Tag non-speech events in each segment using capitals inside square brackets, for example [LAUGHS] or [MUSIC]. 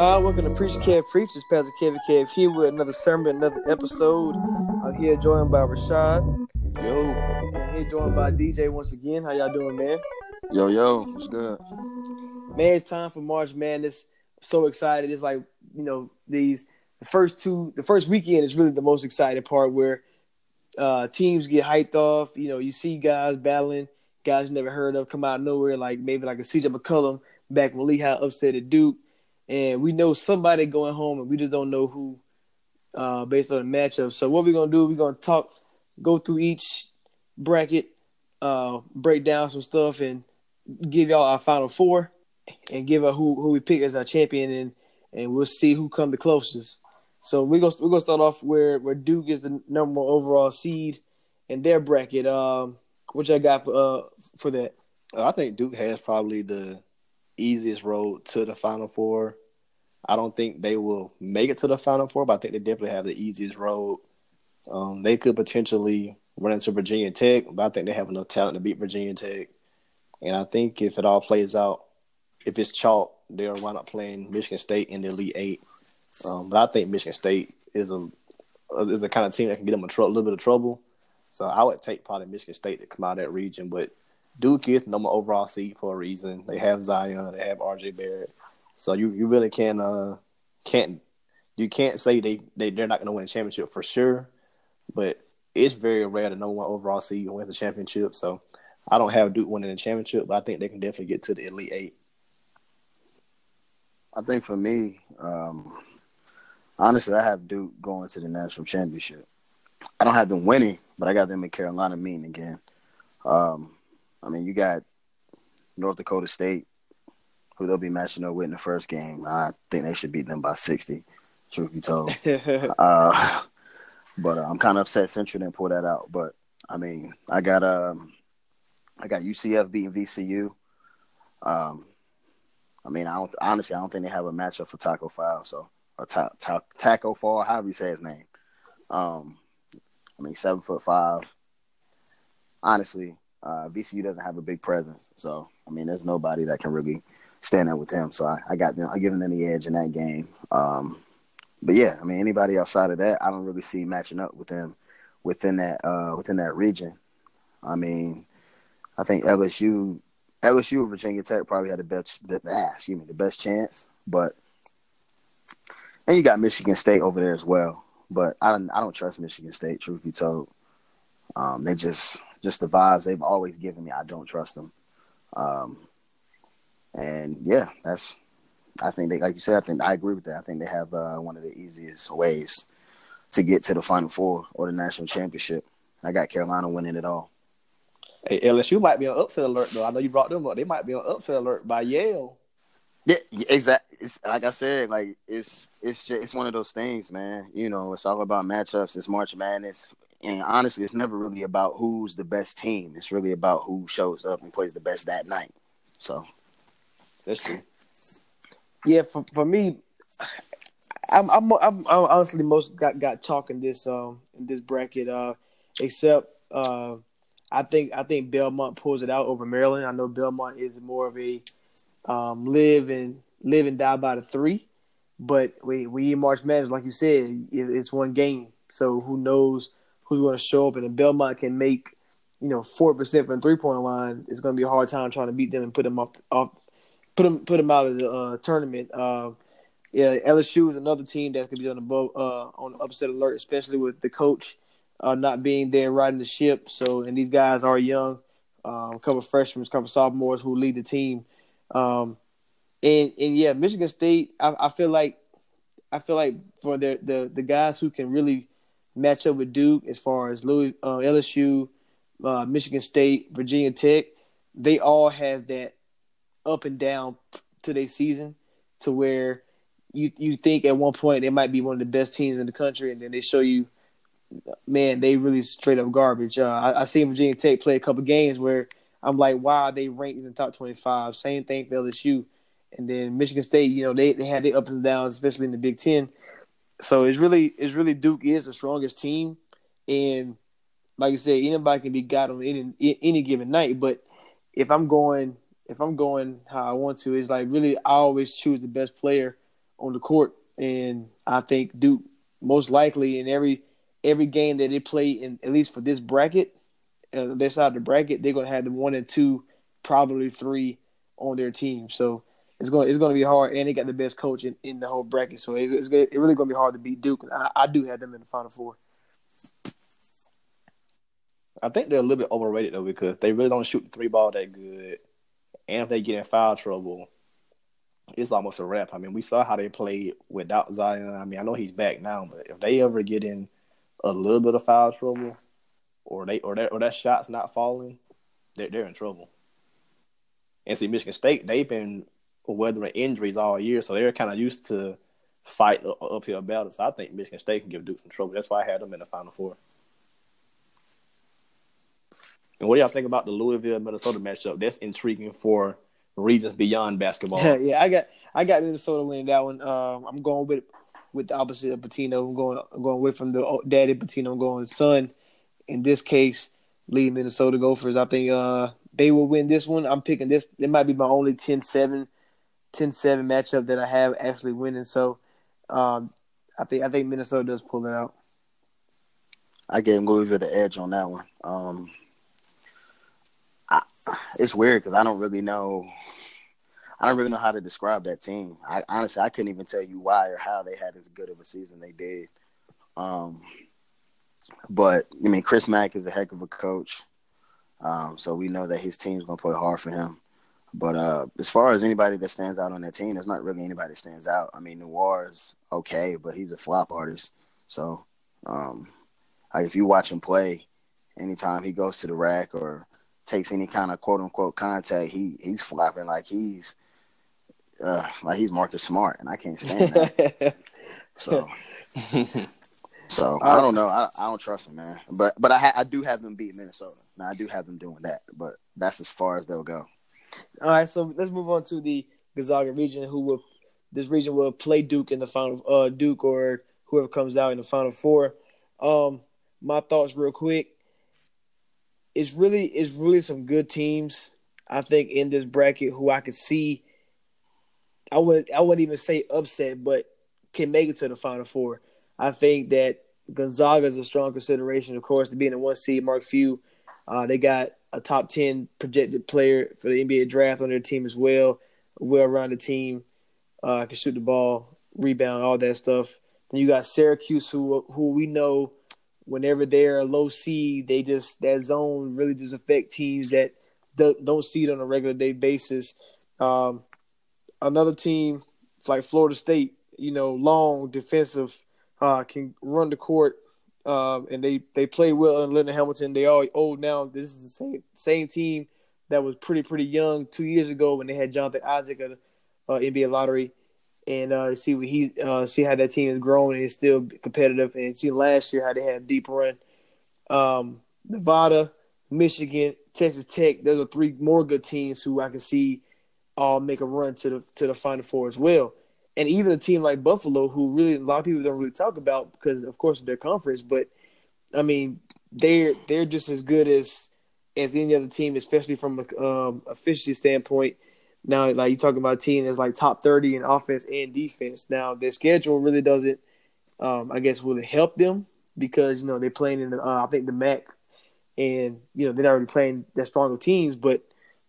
Uh, welcome to Preach Kev Preach. It's Pastor Kevin Kev here with another sermon, another episode. I'm here joined by Rashad. Yo. And here joined by DJ once again. How y'all doing, man? Yo, yo. What's good? Man, it's time for March Madness. I'm so excited. It's like, you know, these the first two the first weekend is really the most exciting part where uh teams get hyped off. You know, you see guys battling, guys you never heard of come out of nowhere, like maybe like a CJ McCollum back when Lehigh upset at Duke and we know somebody going home, and we just don't know who uh, based on the matchup. So what we're gonna do? We're gonna talk, go through each bracket, uh, break down some stuff, and give y'all our final four, and give out who who we pick as our champion, and and we'll see who come the closest. So we're gonna we're gonna start off where where Duke is the number one overall seed in their bracket. Um, what y'all got for uh for that? I think Duke has probably the easiest road to the Final Four. I don't think they will make it to the Final Four, but I think they definitely have the easiest road. Um, they could potentially run into Virginia Tech, but I think they have enough talent to beat Virginia Tech. And I think if it all plays out, if it's chalk, they'll wind up playing Michigan State in the Elite Eight. Um, but I think Michigan State is a is the kind of team that can get them a tr- little bit of trouble. So I would take part probably Michigan State to come out of that region. But Duke is number overall seed for a reason. They have Zion, they have RJ Barrett. So you, you really can't uh can't you can't say they, they they're not gonna win a championship for sure, but it's very rare to number one overall seed wins the championship. So I don't have Duke winning the championship, but I think they can definitely get to the Elite Eight. I think for me, um, honestly, I have Duke going to the national championship. I don't have them winning, but I got them in Carolina meeting again. Um, I mean, you got North Dakota State who they'll be matching up with in the first game. I think they should beat them by 60, truth be told. [LAUGHS] uh, but uh, I'm kind of upset Central didn't pull that out. But I mean, I got um, I got UCF beating VCU. Um, I mean, I don't honestly, I don't think they have a matchup for Tacko Fall, so or ta- ta- Tacko Fall, however you say his name. Um, I mean, seven foot five. Honestly, uh, VCU doesn't have a big presence, so I mean, there's nobody that can really stand up with him. So I, I got them. I give them the edge in that game. Um, but yeah, I mean, anybody outside of that, I don't really see matching up with them within that uh, within that region. I mean, I think LSU, LSU, Virginia Tech probably had the best, ah, excuse me, the best chance. But and you got Michigan State over there as well. But I don't, I don't trust Michigan State. Truth be told, um, they just, just the vibes they've always given me. I don't trust them. Um, and yeah, that's. I think they, like you said, I think I agree with that. I think they have uh, one of the easiest ways to get to the Final Four or the national championship. I got Carolina winning it all. Hey, LSU might be on upset alert though. I know you brought them up. They might be on upset alert by Yale. Yeah, exactly. It's like I said, like it's it's just, it's one of those things, man. You know, it's all about matchups. It's March Madness, and honestly, it's never really about who's the best team. It's really about who shows up and plays the best that night. So that's true. Yeah, for for me, I'm I'm, I'm, I'm honestly most got got chalk in this um in this bracket. Uh, except uh, I think I think Belmont pulls it out over Maryland. I know Belmont is more of a um live and live and die by the three, but we we in March Madness, like you said, it, it's one game. So who knows who's going to show up? And if Belmont can make, you know, four percent from three point line, it's going to be a hard time trying to beat them and put them off, off put them put them out of the uh, tournament. Uh, yeah, LSU is another team that could be on the uh, on upset alert, especially with the coach uh, not being there riding the ship. So, and these guys are young, um, a couple freshmen, a couple sophomores who lead the team. Um, and and yeah, Michigan State, I, I feel like I feel like for the the the guys who can really match up with Duke as far as Louis, uh, LSU, uh, Michigan State, Virginia Tech, they all have that up and down to their season to where you you think at one point they might be one of the best teams in the country, and then they show you, man, they really straight up garbage. Uh, I, I seen Virginia Tech play a couple games where I'm like, wow, they ranked in the top 25. Same thing for LSU, and then Michigan State. You know, they they had their ups and downs, especially in the Big Ten. So it's really it's really Duke is the strongest team, and like I said, anybody can be got on any any given night. But if I'm going if I'm going how I want to, it's like really I always choose the best player on the court, and I think Duke most likely in every every game that they play in at least for this bracket, uh, their side of the bracket, they're gonna have the one and two, probably three on their team. So it's going it's going to be hard, and they got the best coach in, in the whole bracket. So it's, it's, it's really going to be hard to beat Duke. And I, I do have them in the final four. I think they're a little bit overrated though because they really don't shoot the three ball that good, and if they get in foul trouble, it's almost a wrap. I mean, we saw how they played without Zion. I mean, I know he's back now, but if they ever get in a little bit of foul trouble, or they or that or that shot's not falling, they're they're in trouble. And see, Michigan State, they've been weathering injuries all year, so they're kind of used to fight uphill battles. So I think Michigan State can give Duke some trouble. That's why I had them in the Final Four. And what do y'all think about the Louisville Minnesota matchup? That's intriguing for reasons beyond basketball. Yeah, [LAUGHS] yeah, I got I got Minnesota winning that one. Um, I'm going with with the opposite of Pitino. I'm going I'm going away from the daddy Pitino. I'm going son. In this case, lead Minnesota Gophers. I think uh, they will win this one. I'm picking this. It might be my only 10-7, 10-7 matchup that I have actually winning. So um, I think I think Minnesota does pull it out. I gave Louisville the edge on that one. Um, I, it's weird because I don't really know. I don't really know how to describe that team. I honestly I couldn't even tell you why or how they had as good of a season they did. Um, but I mean, Chris Mack is a heck of a coach, um, so we know that his team's gonna play hard for him. But uh, as far as anybody that stands out on that team, there's not really anybody that stands out. I mean, Nwora is okay, but he's a flop artist. So, um, like if you watch him play, anytime he goes to the rack or takes any kind of quote unquote contact, he he's flopping like he's uh, like he's Marcus Smart, and I can't stand that. [LAUGHS] so, so I don't know. I, I don't trust him, man. But but I ha- I do have them beat Minnesota. Now I do have them doing that, but that's as far as they'll go. All right, so let's move on to the Gonzaga region, who will this region will play Duke in the final, uh, Duke or whoever comes out in the final four. Um, my thoughts, real quick. It's really, it's really some good teams. I think in this bracket who I could see. I would, I wouldn't even say upset, but can make it to the final four. I think that Gonzaga is a strong consideration, of course, to be in the one seed. Mark Few, uh, they got a top 10 projected player for the NBA draft on their team as well. Well rounded team, uh, can shoot the ball, rebound, all that stuff. Then you got Syracuse, who who we know whenever they're a low seed, they just that zone really just affect teams that don't seed on a regular day basis. Um, another team like Florida State, you know, long defensive, uh, can run the court um, and they they play well in Leonard Hamilton. They all old now. This is the same same team that was pretty pretty young two years ago when they had Jonathan Isaac at uh, NBA lottery, and uh, see what he uh, see how that team is growing and still competitive. And see last year how they had a deep run. Um, Nevada, Michigan, Texas Tech. Those are three more good teams who I can see all make a run to the to the Final Four as well and even a team like Buffalo, who really a lot of people don't really talk about because, of course, their conference. But I mean, they're they're just as good as as any other team, especially from a um, efficiency standpoint. Now, like you talking about a team that's like top thirty in offense and defense. Now, their schedule really doesn't, um, I guess, really help them because you know they're playing in the uh, I think the MAC, and you know they're not really playing that stronger teams. But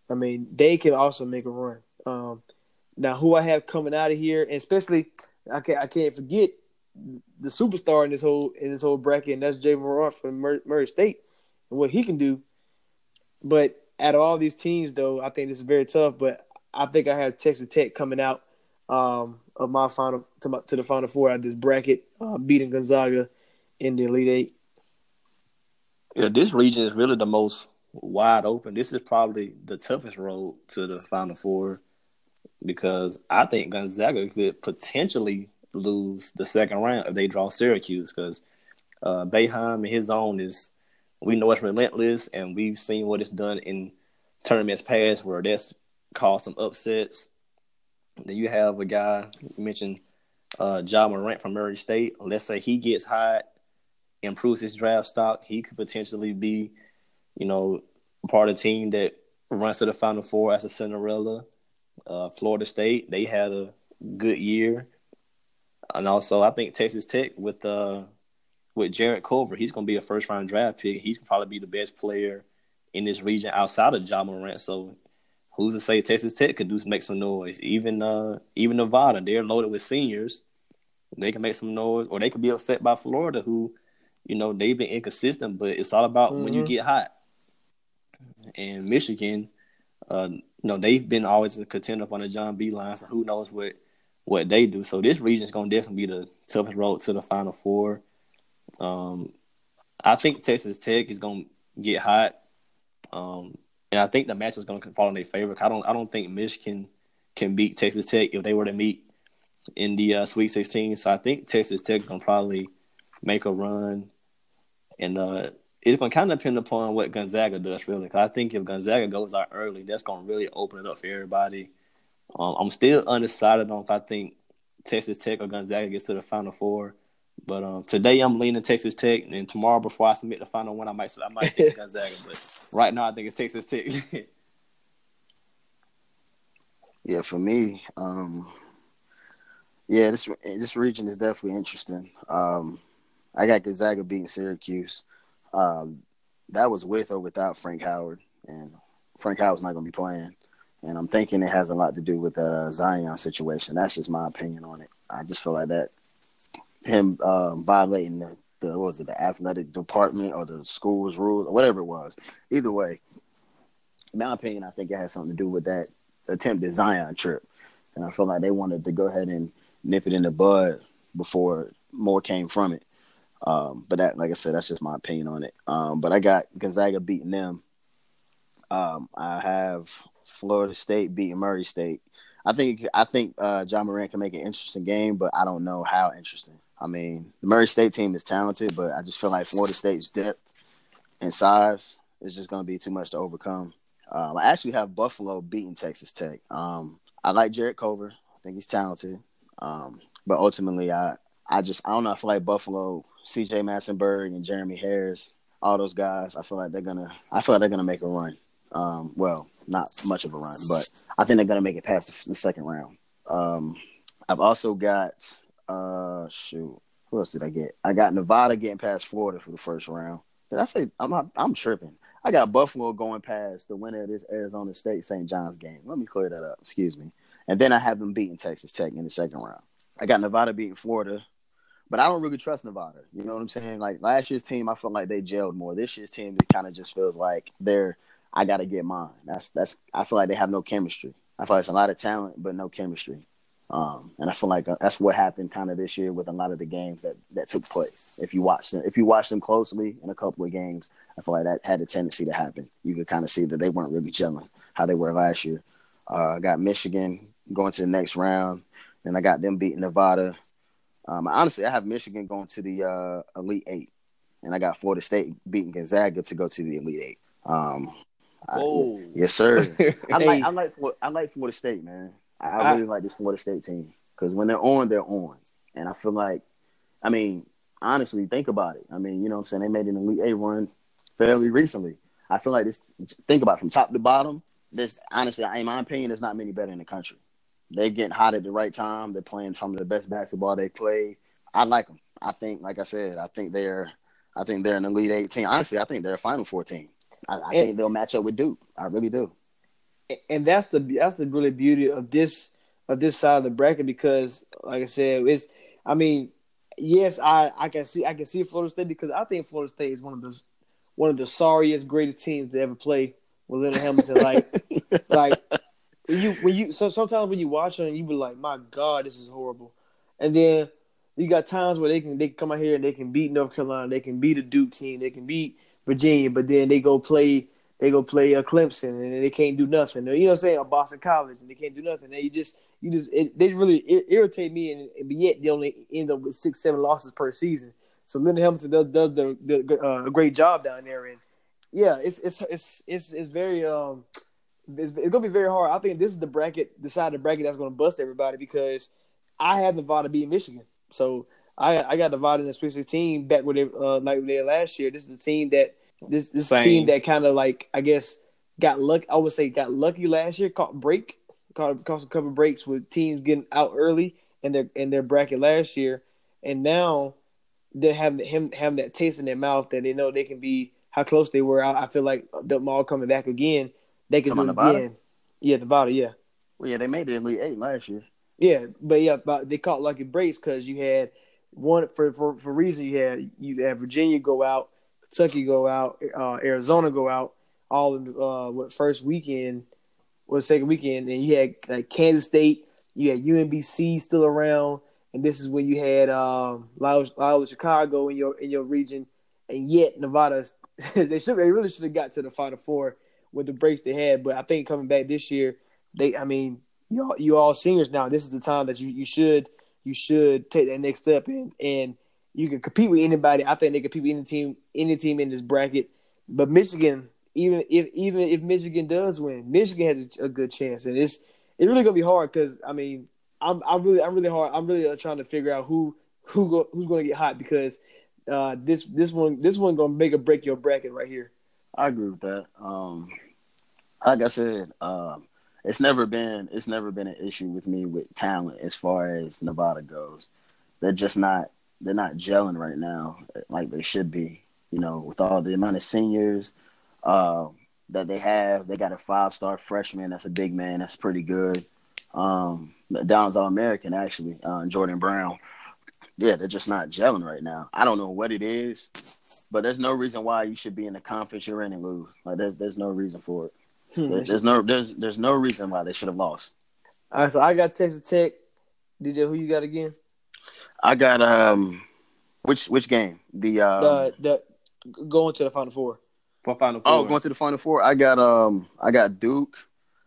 I mean, they can also make a run. Um, now, who I have coming out of here, and especially I can't I can't forget the superstar in this whole in this whole bracket, and that's Ja Morant from Murray State and what he can do. But out of all these teams, though, I think this is very tough. But I think I have Texas Tech coming out um, of my final to, my, to the final four out of this bracket, uh, beating Gonzaga in the Elite Eight. Yeah, this region is really the most wide open. This is probably the toughest road to the Final Four because I think Gonzaga could potentially lose the second round if they draw Syracuse because uh, Boeheim and his own is we know it's relentless and we've seen what it's done in tournaments past where that's caused some upsets. Then you have a guy you mentioned uh Ja Morant from Murray State. Let's say he gets hot, improves his draft stock, he could potentially be, you know, part of the team that runs to the Final Four as a Cinderella. Uh, Florida State, they had a good year, and also I think Texas Tech with uh with Jarrett Culver, he's going to be a first round draft pick. He's probably be the best player in this region outside of Ja Morant. So who's to say Texas Tech could do make some noise? Even uh even Nevada, they're loaded with seniors. They can make some noise, or they could be upset by Florida, who, you know, they've been inconsistent. But it's all about mm-hmm. when you mm-hmm. get hot. And Michigan, uh, you know, they've been always a contender up on the John Beilein. So who knows what what they do? So this region is going to definitely be the toughest road to the Final Four. Um, I think Texas Tech is going to get hot, um, and I think the match is going to fall in their favor. I don't I don't think Michigan can beat Texas Tech if they were to meet in the uh, Sweet 16. So I think Texas Tech is going to probably make a run, and uh, it's going to kind of depend upon what Gonzaga does, really. Because I think if Gonzaga goes out early, that's going to really open it up for everybody. Um, I'm still undecided on if I think Texas Tech or Gonzaga gets to the Final Four. But um, today I'm leaning Texas Tech, and tomorrow before I submit the final one, I might I might take Gonzaga. But right now, I think it's Texas Tech. [LAUGHS] yeah, for me, um, yeah, this this region is definitely interesting. Um, I got Gonzaga beating Syracuse. Um, that was with or without Frank Howard, and Frank Howard's not going to be playing. And I'm thinking it has a lot to do with that uh, Zion situation. That's just my opinion on it. I just feel like that him um, violating the, the was it the athletic department or the school's rules or whatever it was. Either way, in my opinion, I think it has something to do with that attempted Zion trip, and I feel like they wanted to go ahead and nip it in the bud before more came from it. Um, but that, like I said, that's just my opinion on it. Um, but I got Gonzaga beating them. Um, I have Florida State beating Murray State. I think I think uh, Ja Morant can make an interesting game, but I don't know how interesting. I mean, the Murray State team is talented, but I just feel like Florida State's depth and size is just going to be too much to overcome. Um, I actually have Buffalo beating Texas Tech. Um, I like Jarrett Culver. I think he's talented. Um, but ultimately, I I just I don't know. I feel like Buffalo, C.J. Massinburg, and Jeremy Harris, all those guys. I feel like they're gonna. I feel like they're gonna make a run. Um, well, not much of a run, but I think they're gonna make it past the, the second round. Um, I've also got uh, shoot. Who else did I get? I got Nevada getting past Florida for the first round. Did I say I'm I'm tripping? I got Buffalo going past the winner of this Arizona State St. John's game. Let me clear that up. Excuse me. And then I have them beating Texas Tech in the second round. I got Nevada beating Florida, but I don't really trust Nevada. You know what I'm saying? Like last year's team, I felt like they gelled more. This year's team, it kind of just feels like they're. I got to get mine. That's that's. I feel like they have no chemistry. I feel like it's a lot of talent, but no chemistry. Um, and I feel like uh, that's what happened kind of this year with a lot of the games that, that took place. If you watch them, if you watch them closely in a couple of games, I feel like that had a tendency to happen. You could kind of see that they weren't really chilling how they were last year. Uh, I got Michigan going to the next round, and I got them beating Nevada. Um, honestly, I have Michigan going to the uh, Elite Eight, and I got Florida State beating Gonzaga to go to the Elite Eight. Um, I, yes, sir. [LAUGHS] I like I like I like Florida State, man. I, I really like this Florida State team because when they're on, they're on, and I feel like, I mean, honestly, think about it. I mean, you know, what I'm saying they made an Elite Eight run fairly recently. I feel like this. Think about it, from top to bottom. This honestly, in my opinion, there's not many better in the country. They're getting hot at the right time. They're playing some of the best basketball they play. I like them. I think, like I said, I think they're, I think they're an elite eighteen. Honestly, I think they're a Final Four team. I, I think they'll match up with Duke. I really do. And that's the that's the really beauty of this of this side of the bracket because, like I said, it's. I mean, yes, I I can see I can see Florida State because I think Florida State is one of those one of the sorriest, greatest teams to ever play with Leonard Hamilton. Like, [LAUGHS] like when you when you so sometimes when you watch them, you be like, my God, this is horrible. And then you got times where they can they can come out here and they can beat North Carolina, they can beat a Duke team, they can beat Virginia, but then they go play they go play a Clemson and they can't do nothing. Or, You know what I'm saying? Or Boston College and they can't do nothing. You just you just it, they really irritate me, and, and yet they only end up with six seven losses per season. So Leonard Hamilton does does the, the uh, a great job down there, and yeah, it's it's it's it's it's very um it's, it's, gonna be very hard. I think this is the bracket, the side of the bracket that's gonna bust everybody because I had Nevada beat Michigan, so I I got Nevada in the Sweet Sixteen back with they uh, like they last year. This is the team that this this Same. team that kind of like I guess got lucky. I would say got lucky last year, caught break, caught, caught some couple breaks with teams getting out early in their in their bracket last year, and now they have him having that taste in their mouth that they know they can be how close they were. I, I feel like the mall coming back again, they can do it Nevada? again. Yeah, Nevada, yeah. Well, yeah, they made the Elite Eight last year. Yeah, but yeah, but they caught lucky breaks because you had one for for for reason you had you had Virginia go out, Kentucky go out, uh, Arizona go out, all in uh, what first weekend was second weekend, and you had like Kansas State, you had UMBC still around, and this is when you had um, Loyola Chicago in your in your region, and yet Nevada [LAUGHS] they should they really should have got to the Final Four with the breaks they had, but I think coming back this year, they I mean you all you all seniors now. This is the time that you you should you should take that next step and and you can compete with anybody. I think they compete with any team any team in this bracket. But Michigan, even if even if Michigan does win, Michigan has a, good chance, and it's it's really gonna be hard because I mean I'm I'm really I'm really hard I'm really uh, trying to figure out who who go, who's gonna get hot because uh, this this one this one gonna make or break your bracket right here. I agree with that. Um, like I said, um, it's never been it's never been an issue with me with talent as far as Nevada goes. They're just not they're not gelling right now like they should be. You know, with all the amount of seniors uh, that they have, they got a five star freshman that's a big man that's pretty good. Um, Downs All American actually, uh, Jordan Brown. Yeah, they're just not gelling right now. I don't know what it is, but there's no reason why you should be in the conference you're in and lose. Like there's there's no reason for it. Hmm. There, there's no there's there's no reason why they should have lost. All right, so I got Texas Tech. DJ, who you got again? I got um, which which game? The um, the, the going to the Final Four. For Final Four. Oh, going to the Final Four. I got um, I got Duke.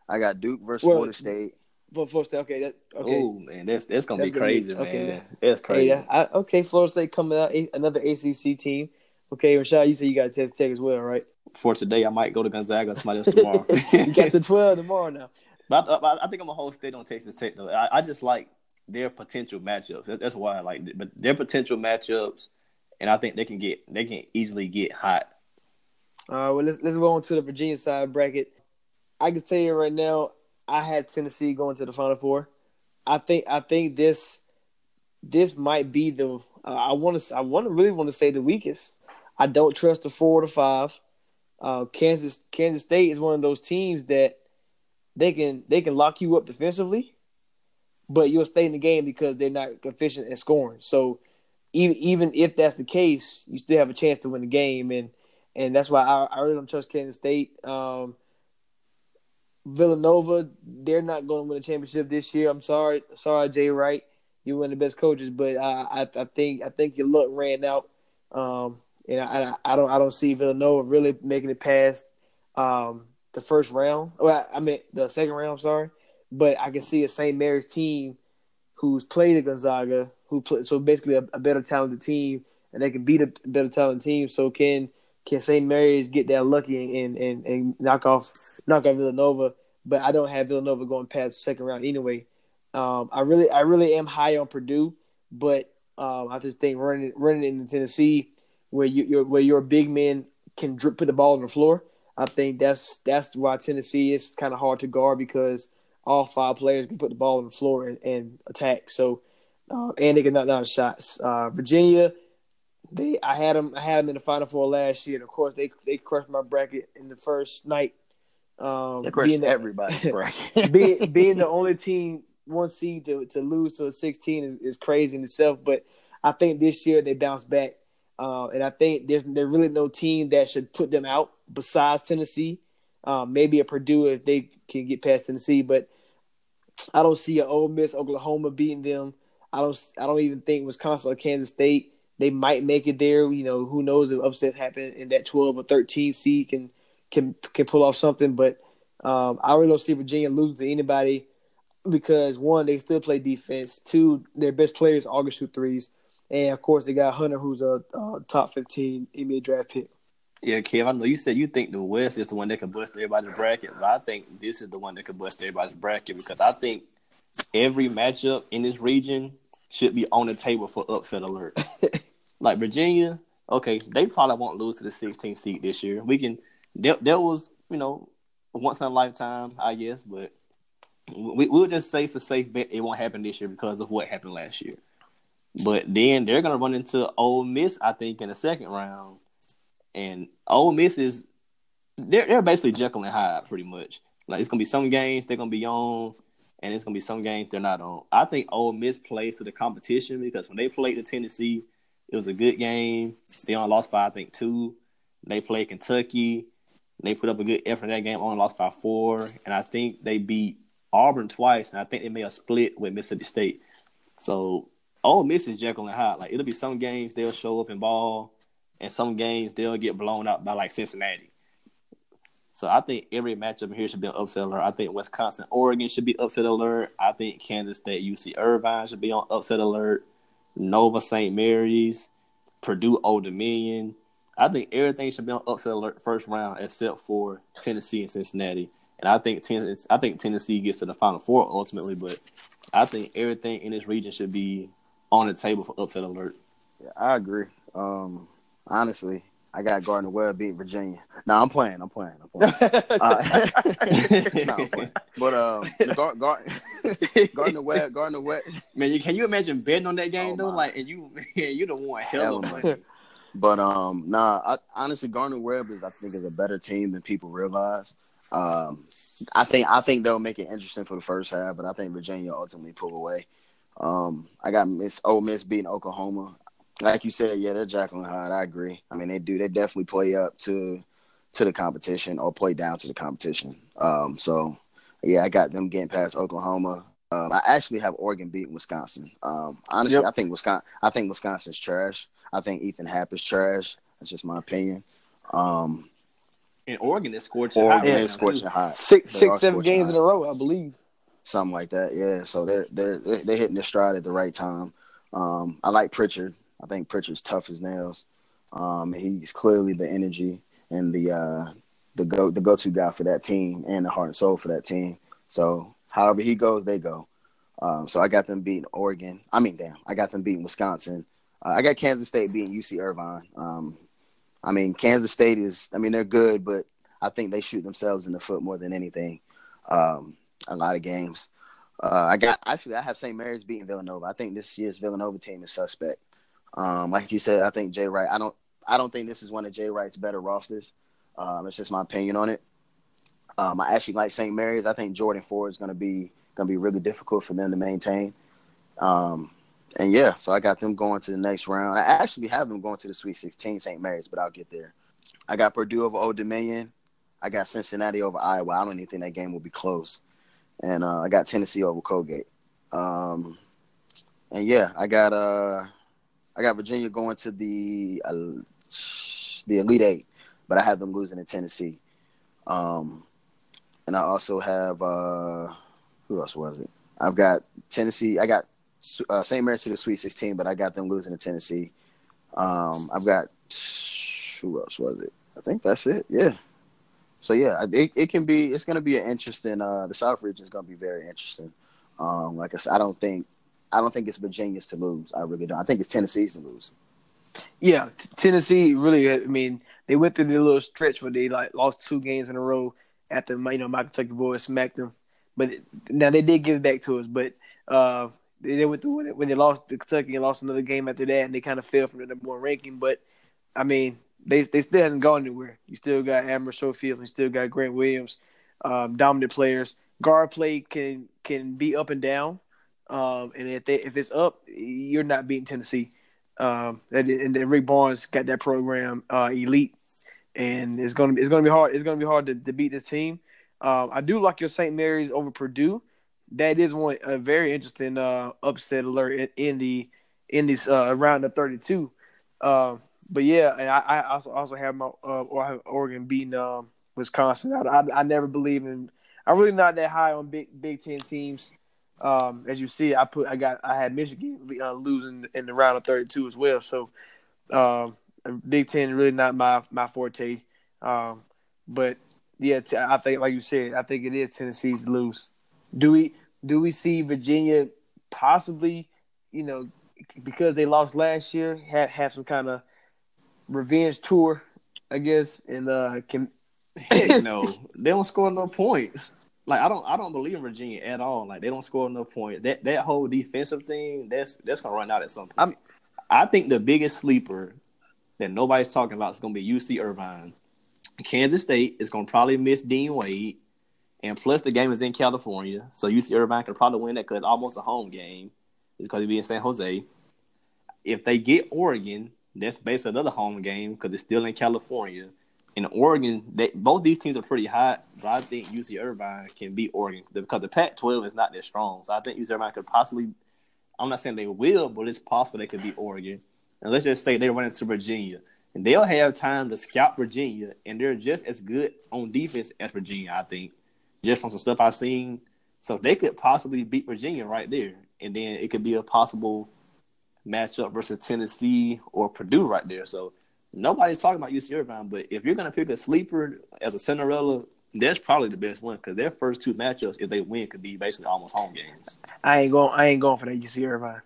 I got Duke versus well, Florida State. For Florida State, okay. That, okay. Oh man, that's that's gonna that's be crazy, gonna be, man. Okay, that's crazy. Hey, I, okay, Florida State coming out, another ACC team. Okay, Rashad, you said you got Texas Tech as well, right? For today, I might go to Gonzaga or somebody else [LAUGHS] tomorrow. you got to twelve tomorrow now. But I, I, think I'm a whole state on Texas Tech though. I, I just like their potential matchups. That, that's why I like it. But their potential matchups, and I think they can get they can easily get hot. All right, well let's let's go on to the Virginia side bracket. I can tell you right now, I had Tennessee going to the Final Four. I think I think this this might be the uh, I want to I want to really want to say the weakest. I don't trust the four to five. Uh, Kansas Kansas State is one of those teams that they can they can lock you up defensively, but you'll stay in the game because they're not efficient at scoring. So even even if that's the case, you still have a chance to win the game, and and that's why I, I really don't trust Kansas State. Um, Villanova, they're not going to win a championship this year. I'm sorry, sorry, Jay Wright, you're one of the best coaches, but I, I, I think I think your luck ran out. Um, and I, I, don't I don't see Villanova really making it past um, the first round. Well, I mean the second round. Sorry, but I can see a St. Mary's team who's played at Gonzaga, who play, so basically a, a, better talented team, and they can beat a better talented team. So can can St. Mary's get that lucky and, and, and knock off knock off Villanova? But I don't have Villanova going past the second round anyway. Um, I really I really am high on Purdue, but um, I just think running running into Tennessee where you where your big men can drip, put the ball on the floor. I think that's that's why Tennessee is kind of hard to guard because all five players can put the ball on the floor and, and attack. So uh, and they can knock down shots. Uh, Virginia, they I had them I had them in the Final Four last year. And of course, they they crushed my bracket in the first night. Um, they crushed the, everybody's [LAUGHS] bracket. being [LAUGHS] being the only team one seed to to lose to a 16 is, is crazy in itself. But I think this year they bounce back, uh, and I think there's there's really no team that should put them out besides Tennessee. Um, maybe a Purdue if they can get past Tennessee, but I don't see an Ole Miss, Oklahoma beating them. I don't. I don't even think Wisconsin or Kansas State. They might make it there. You know, who knows if upsets happen in that 12 or 13 seed can can can pull off something. But um, I really don't see Virginia losing to anybody because one, they still play defense. Two, their best players are shoot threes, and of course they got Hunter, who's a, a top 15 NBA draft pick. Yeah, Kev, I know you said you think the West is the one that could bust everybody's bracket, but I think this is the one that could bust everybody's bracket because I think every matchup in this region should be on the table for upset alert. [LAUGHS] like Virginia, okay, they probably won't lose to the 16th seed this year. We can, that, that was, you know, once in a lifetime, I guess, but we, we'll just say it's a safe bet it won't happen this year because of what happened last year. But then they're gonna run into Ole Miss, I think, in the second round, and Ole Miss is they're they're basically Jekyll and Hyde pretty much. Like it's gonna be some games they're gonna be on, and it's gonna be some games they're not on. I think Ole Miss plays to the competition because when they played the Tennessee, it was a good game. They only lost by I think two. They played Kentucky. They put up a good effort in that game. Only lost by four, and I think they beat Auburn twice, and I think they made a split with Mississippi State. So Ole Miss is Jekyll and Hyde. Like it'll be some games they'll show up and ball, and some games they'll get blown out by like Cincinnati. So I think every matchup here should be an upset alert. I think Wisconsin, Oregon should be upset alert. I think Kansas State, UC Irvine should be on upset alert. Nova St. Mary's, Purdue Old Dominion. I think everything should be on upset alert first round except for Tennessee and Cincinnati. And I think Tennessee, I think Tennessee gets to the Final Four ultimately, but I think everything in this region should be on the table for upset alert. Yeah, I agree. Um, honestly, I got Gardner Webb beat Virginia. No, I'm playing. I'm playing. I'm playing. [LAUGHS] uh, [LAUGHS] no, I'm playing. But um, Gar- Gar- [LAUGHS] Gardner Webb, Gardner Webb. Man, you, can you imagine betting on that game oh, though? My. Like, and you, you don't want hell of money. But um, nah, I, honestly, Gardner Webb is I think is a better team than people realize. Um, I think I think they'll make it interesting for the first half, but I think Virginia ultimately pull away. Um, I got Miss Ole Miss beating Oklahoma like you said, yeah, they're Jekyll and Hyde. I agree. I mean, they do. They definitely play up to to the competition or play down to the competition. Um, so yeah, I got them getting past Oklahoma. Um, I actually have Oregon beating Wisconsin. Um, honestly, yep. I think Wisconsin. I think Wisconsin's trash. I think Ethan Happ is trash. That's just my opinion. Um, and Oregon is scorching Oregon hot. is scorching hot. Six, six, seven games hot. in a row, I believe. Something like that. Yeah. So they're they're they're hitting their stride at the right time. Um, I like Pritchard. I think Pritchard's tough as nails. Um, he's clearly the energy and the uh, the go the go to guy for that team and the heart and soul for that team. So however he goes, they go. Um, so I got them beating Oregon. I mean, damn, I got them beating Wisconsin. Uh, I got Kansas State beating UC Irvine. Um, I mean, Kansas State is. I mean, they're good, but I think they shoot themselves in the foot more than anything. Um, a lot of games. Uh, I got actually I have St. Mary's beating Villanova. I think this year's Villanova team is suspect. Um, like you said, I think Jay Wright. I don't. I don't think this is one of Jay Wright's better rosters. Um, it's just my opinion on it. Um, I actually like St. Mary's. I think Jordan Ford is going to be going to be really difficult for them to maintain. Um, and yeah, so I got them going to the next round. I actually have them going to the Sweet 16, St. Mary's, but I'll get there. I got Purdue over Old Dominion. I got Cincinnati over Iowa. I don't even think that game will be close. And uh, I got Tennessee over Colgate. Um, and yeah, I got uh, I got Virginia going to the uh, the Elite Eight, but I have them losing to Tennessee. Um, and I also have uh, who else was it? I've got Tennessee. I got uh, St. Mary's to the Sweet 16, but I got them losing to Tennessee. Um, I've got who else was it? I think that's it. Yeah. So yeah, it, it can be. It's going to be an interesting. Uh, the South region is going to be very interesting. Um, like I said, I don't think I don't think it's Virginia's to lose. I really don't. I think it's Tennessee's to lose. Yeah, t- Tennessee really. I mean, they went through the little stretch where they like lost two games in a row after you know my Kentucky boys smacked them. But now they did give it back to us. But uh, they, they went through when they lost to Kentucky and lost another game after that, and they kind of fell from the number one ranking. But I mean, they they still hasn't gone anywhere. You still got Admiral Schofield, you still got Grant Williams, um, dominant players. Guard play can can be up and down, um, and if they if it's up, you're not beating Tennessee. Um, and, and Rick Barnes got that program uh, elite, and it's gonna it's gonna be hard. It's gonna be hard to, to beat this team. Um, I do like your St. Mary's over Purdue. That is one a very interesting uh, upset alert in, in the in this uh, round of 32. Uh, but yeah, and I, I, also also have my uh, or have Oregon beating um, Wisconsin. I, I, I never believe in. I'm really not that high on Big Big Ten teams. Um, as you see, I put I got I had Michigan uh, losing in the round of 32 as well. So um, Big Ten really not my my forte. Um, but yeah, t- I think like you said, I think it is Tennessee's lose. Do we do we see Virginia possibly, you know, because they lost last year, have have some kind of revenge tour, I guess, and uh can [LAUGHS] no, they don't score no points. Like I don't I don't believe in Virginia at all. Like they don't score no points. That that whole defensive thing, that's that's gonna run out at some point. I'm, I think the biggest sleeper that nobody's talking about is gonna be UC Irvine. Kansas State is gonna probably miss Dean Wade. And plus the game is in California. So UC Irvine can probably win that because it's almost a home game. It's because it be in San Jose. If they get Oregon, that's basically another home game because it's still in California. In Oregon, they, both these teams are pretty hot, but I think UC Irvine can beat Oregon because the Pac-12 is not that strong. So I think UC Irvine could possibly. I'm not saying they will, but it's possible they could beat Oregon. And let's just say they run into Virginia, and they'll have time to scout Virginia, and they're just as good on defense as Virginia. I think, just from some stuff I've seen, so they could possibly beat Virginia right there, and then it could be a possible matchup versus Tennessee or Purdue right there. So nobody's talking about UC Irvine, but if you're gonna pick a sleeper as a Cinderella, that's probably the best one because their first two matchups, if they win, could be basically almost home games. I ain't going. I ain't going for that UC Irvine.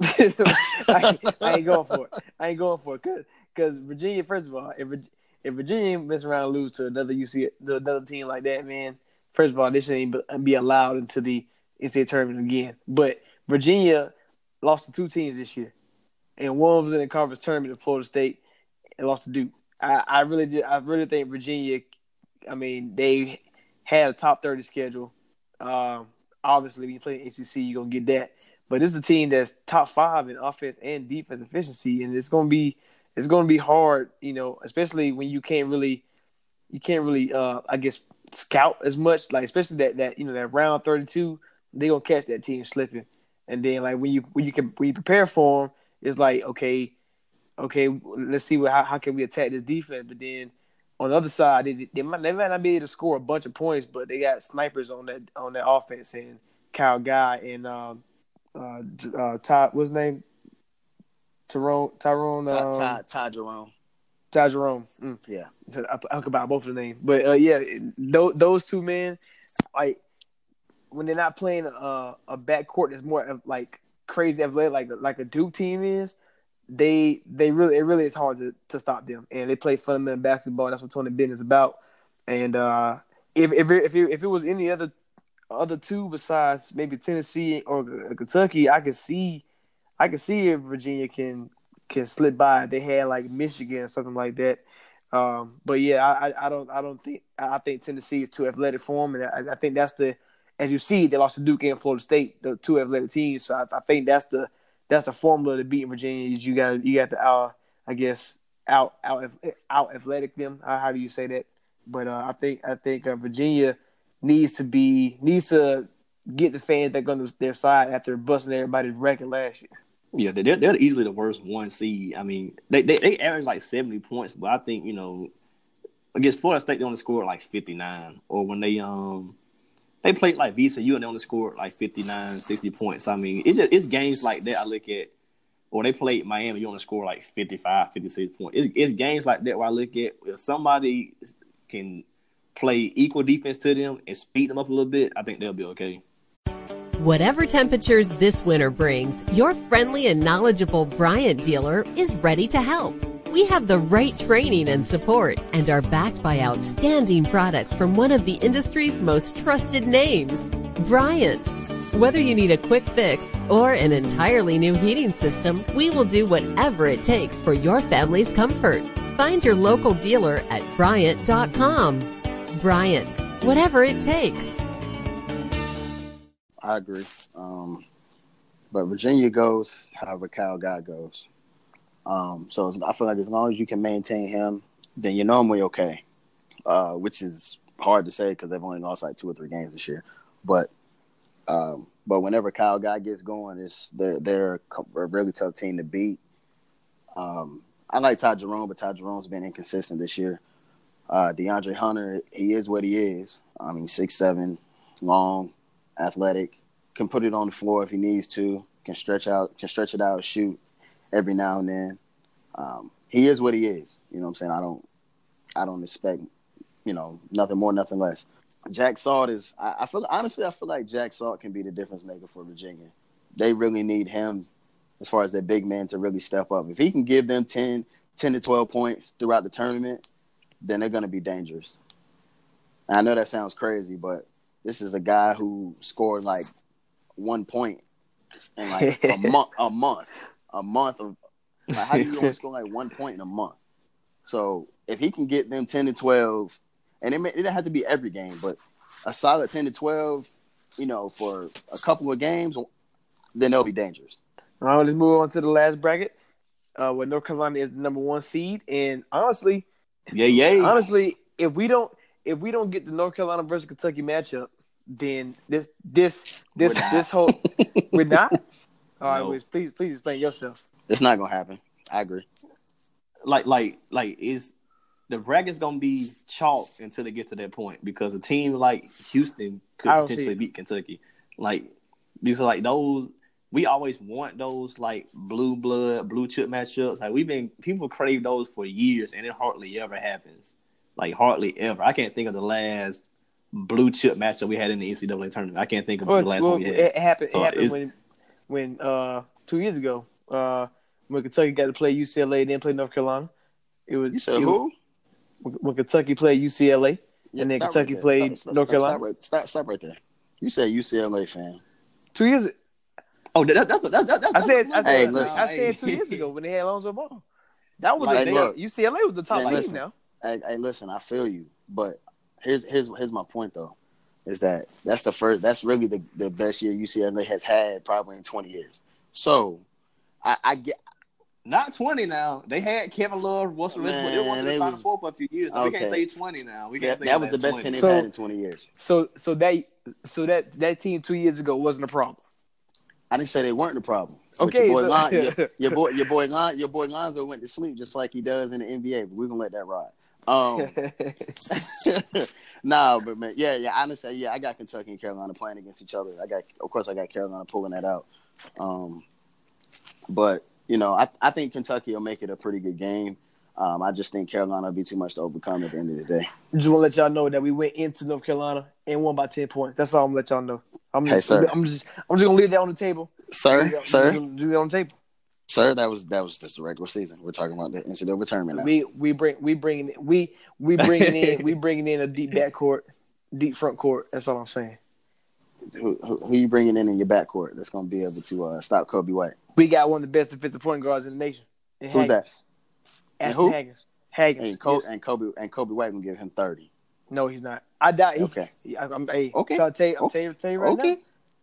[LAUGHS] I, I, ain't going for it. I ain't going for it because because Virginia. First of all, if if Virginia mess around and lose to another UC to another team like that, man. First of all, they shouldn't be allowed into the NCAA tournament again. But Virginia lost to two teams this year, and one was in the conference tournament in Florida State and lost to Duke. I, I really did. I really think Virginia. I mean, they had a top thirty schedule. Um, obviously, when you play ACC, you're gonna get that. But this is a team that's top five in offense and defense efficiency, and it's gonna be it's gonna be hard, you know, especially when you can't really you can't really uh I guess scout as much, like especially that that you know that round thirty two, they gonna catch that team slipping. And then like when you when you can when you prepare for them, it's like okay, okay, let's see what how, how can we attack this defense. But then on the other side, they, they might they might not be able to score a bunch of points, but they got snipers on that on that offense and Kyle Guy and um, uh, uh, Ty what's his name? Tyrone Tyrone um, Ty, Ty, Ty Jerome. Ty Jerome. Mm. Yeah, I, I about both of the names, but uh, yeah, those, those two men, like when they're not playing a a backcourt that's more like crazy athletic, like like a Duke team is, they they really it really is hard to, to stop them, and they play fundamental basketball. That's what Tony Bennett is about. And uh, if if it, if it, if it was any other other two besides maybe Tennessee or Kentucky, I could see I could see if Virginia can can slip by. They had like Michigan or something like that. Um, but yeah, I, I don't I don't think I think Tennessee is too athletic for them, and I, I think that's the as you see, they lost to Duke and Florida State, the two athletic teams. So I, I think that's the that's a formula to beat Virginia. You got you got to uh, I guess out out out athletic them. How do you say that? But uh, I think I think uh, Virginia needs to be needs to get the fans that go on their side after busting everybody's record last year. Yeah, they're they're easily the worst one seed. I mean, they they, they average like seventy points, but I think you know against Florida State they only scored like fifty nine, or when they um they played like VCU and they only scored like 59, 60 points. I mean, it's just, it's games like that I look at. Or they played Miami, you only score like 55, 56 points. It's, it's games like that where I look at if somebody can play equal defense to them and speed them up a little bit, I think they'll be okay. Whatever temperatures this winter brings, your friendly and knowledgeable Bryant dealer is ready to help. We have the right training and support and are backed by outstanding products from one of the industry's most trusted names, Bryant. Whether you need a quick fix or an entirely new heating system, we will do whatever it takes for your family's comfort. Find your local dealer at Bryant.com. Bryant, whatever it takes. I agree. Um, but Virginia goes however Kyle Guy goes. Um, so I feel like as long as you can maintain him, then you're normally okay. Uh, which is hard to say because they've only lost like two or three games this year. But um, but whenever Kyle Guy gets going, it's they're they're a really tough team to beat. Um, I like Ty Jerome, but Ty Jerome's been inconsistent this year. Uh, DeAndre Hunter, he is what he is. I mean, six seven, long, athletic, can put it on the floor if he needs to. Can stretch out, can stretch it out, shoot every now and then. Um, he is what he is. You know what I'm saying? I don't, I don't expect, you know, nothing more, nothing less. Jack Salt is. I, I feel honestly, I feel like Jack Salt can be the difference maker for Virginia. They really need him as far as their big man to really step up. If he can give them 10, 10 to 12 points throughout the tournament, then they're going to be dangerous. I know that sounds crazy, but this is a guy who scored like one point in like a [LAUGHS] month, a month, a month of. Like, how do you only [LAUGHS] score like one point in a month? So if he can get them 10 to 12 and it, may, it didn't have to be every game, but a solid ten to twelve, you know, for a couple of games, then they'll be dangerous. All right, let's move on to the last bracket, uh, where North Carolina is the number one seed, and honestly, yeah, yeah, honestly, if we don't if we don't get the North Carolina versus Kentucky matchup, then this this this this whole we're not. [LAUGHS] All right, no. please please explain yourself. It's not gonna happen. I agree. Like like like is the bracket's gonna be chalk until it gets to that point because a team like Houston could potentially beat Kentucky. Like these are like those we always want those like blue blood, blue chip matchups. Like we've been people crave those for years and it hardly ever happens. Like hardly ever. I can't think of the last blue chip matchup we had in the NCAA tournament. I can't think of well, the last well, one we had. It happened. So it happened when when uh two years ago uh when Kentucky got to play UCLA, then play North Carolina. It was you said who? when Kentucky played UCLA, yeah, and then Kentucky right played stop, North Carolina. Stop right, stop, stop right there. You said UCLA fan. Two years. Oh, that, that's that's that's. that's I said I said hey, listen, I said two years ago when they had Lonzo Ball. That was like, a look, UCLA was the top hey, team now. Hey, hey, listen, I feel you, but here's here's here's my point though, is that that's the first that's really the, the best year UCLA has had probably in 20 years. So, I, I get not twenty now. They had Kevin Love, Russell Westbrook. They won the Final Four for a few years, so okay. we can't say twenty now. We can't yeah, say that was the best 20. team they've so, had in twenty years. So, so that, so that that team two years ago wasn't a problem. I didn't say they weren't the problem. Okay, your boy, so, Lon, your, [LAUGHS] your, boy, your boy, Lon, your boy Lonzo went to sleep just like he does in the NBA. But we're gonna let that ride. Um, [LAUGHS] nah, but man, yeah, yeah. Honestly, yeah, I got Kentucky and Carolina playing against each other. I got, of course, I got Carolina pulling that out. Um, but you know, I, I think Kentucky will make it a pretty good game. Um, I just think Carolina will be too much to overcome at the end of the day. Just want to let y'all know that we went into North Carolina and won by ten points. That's all I'm gonna let y'all know. I'm just, hey, I'm just, I'm just gonna leave that on the table. Sir, sir, do that on the table. Sir, that was that was just a regular season. We're talking about the NCAA tournament now. We we bring we bringing we we bringing in we bringing in a deep back court, deep front court. That's all I'm saying. Who, who, who you bringing in in your backcourt that's going to be able to uh, stop Coby White? We got one of the best defensive point guards in the nation. Who's that? And who? Hagans. Hagans. And, Kobe, yes. and Kobe and Coby White gonna give him thirty. No, he's not. I doubt. He, okay. I, am hey, okay. Trying to tell you, I'm okay. tell you, right okay. now.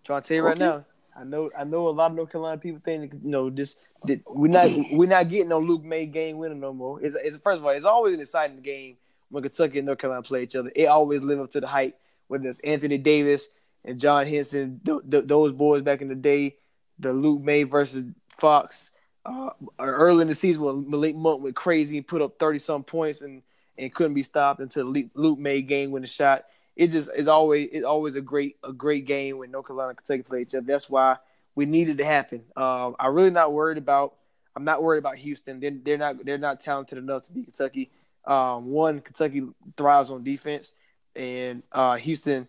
Trying to tell you right okay. now. I know. I know a lot of North Carolina people think you know this. this we're not. we're not getting no Luke Maye game winner no more. It's, it's first of all, it's always an exciting game when Kentucky and North Carolina play each other. It always live up to the hype. Whether it's Anthony Davis and John Henson, th- th- those boys back in the day, the Luke Maye versus Fox. Uh, early in the season when Malik Monk went crazy and put up thirty some points and, and couldn't be stopped until Luke Maye game winning shot. It just is always it's always a great a great game when North Carolina and Kentucky play each other. That's why we needed to happen. Um, I'm really not worried about. I'm not worried about Houston. They're, they're not they're not talented enough to beat Kentucky. Um, one, Kentucky thrives on defense, and uh, Houston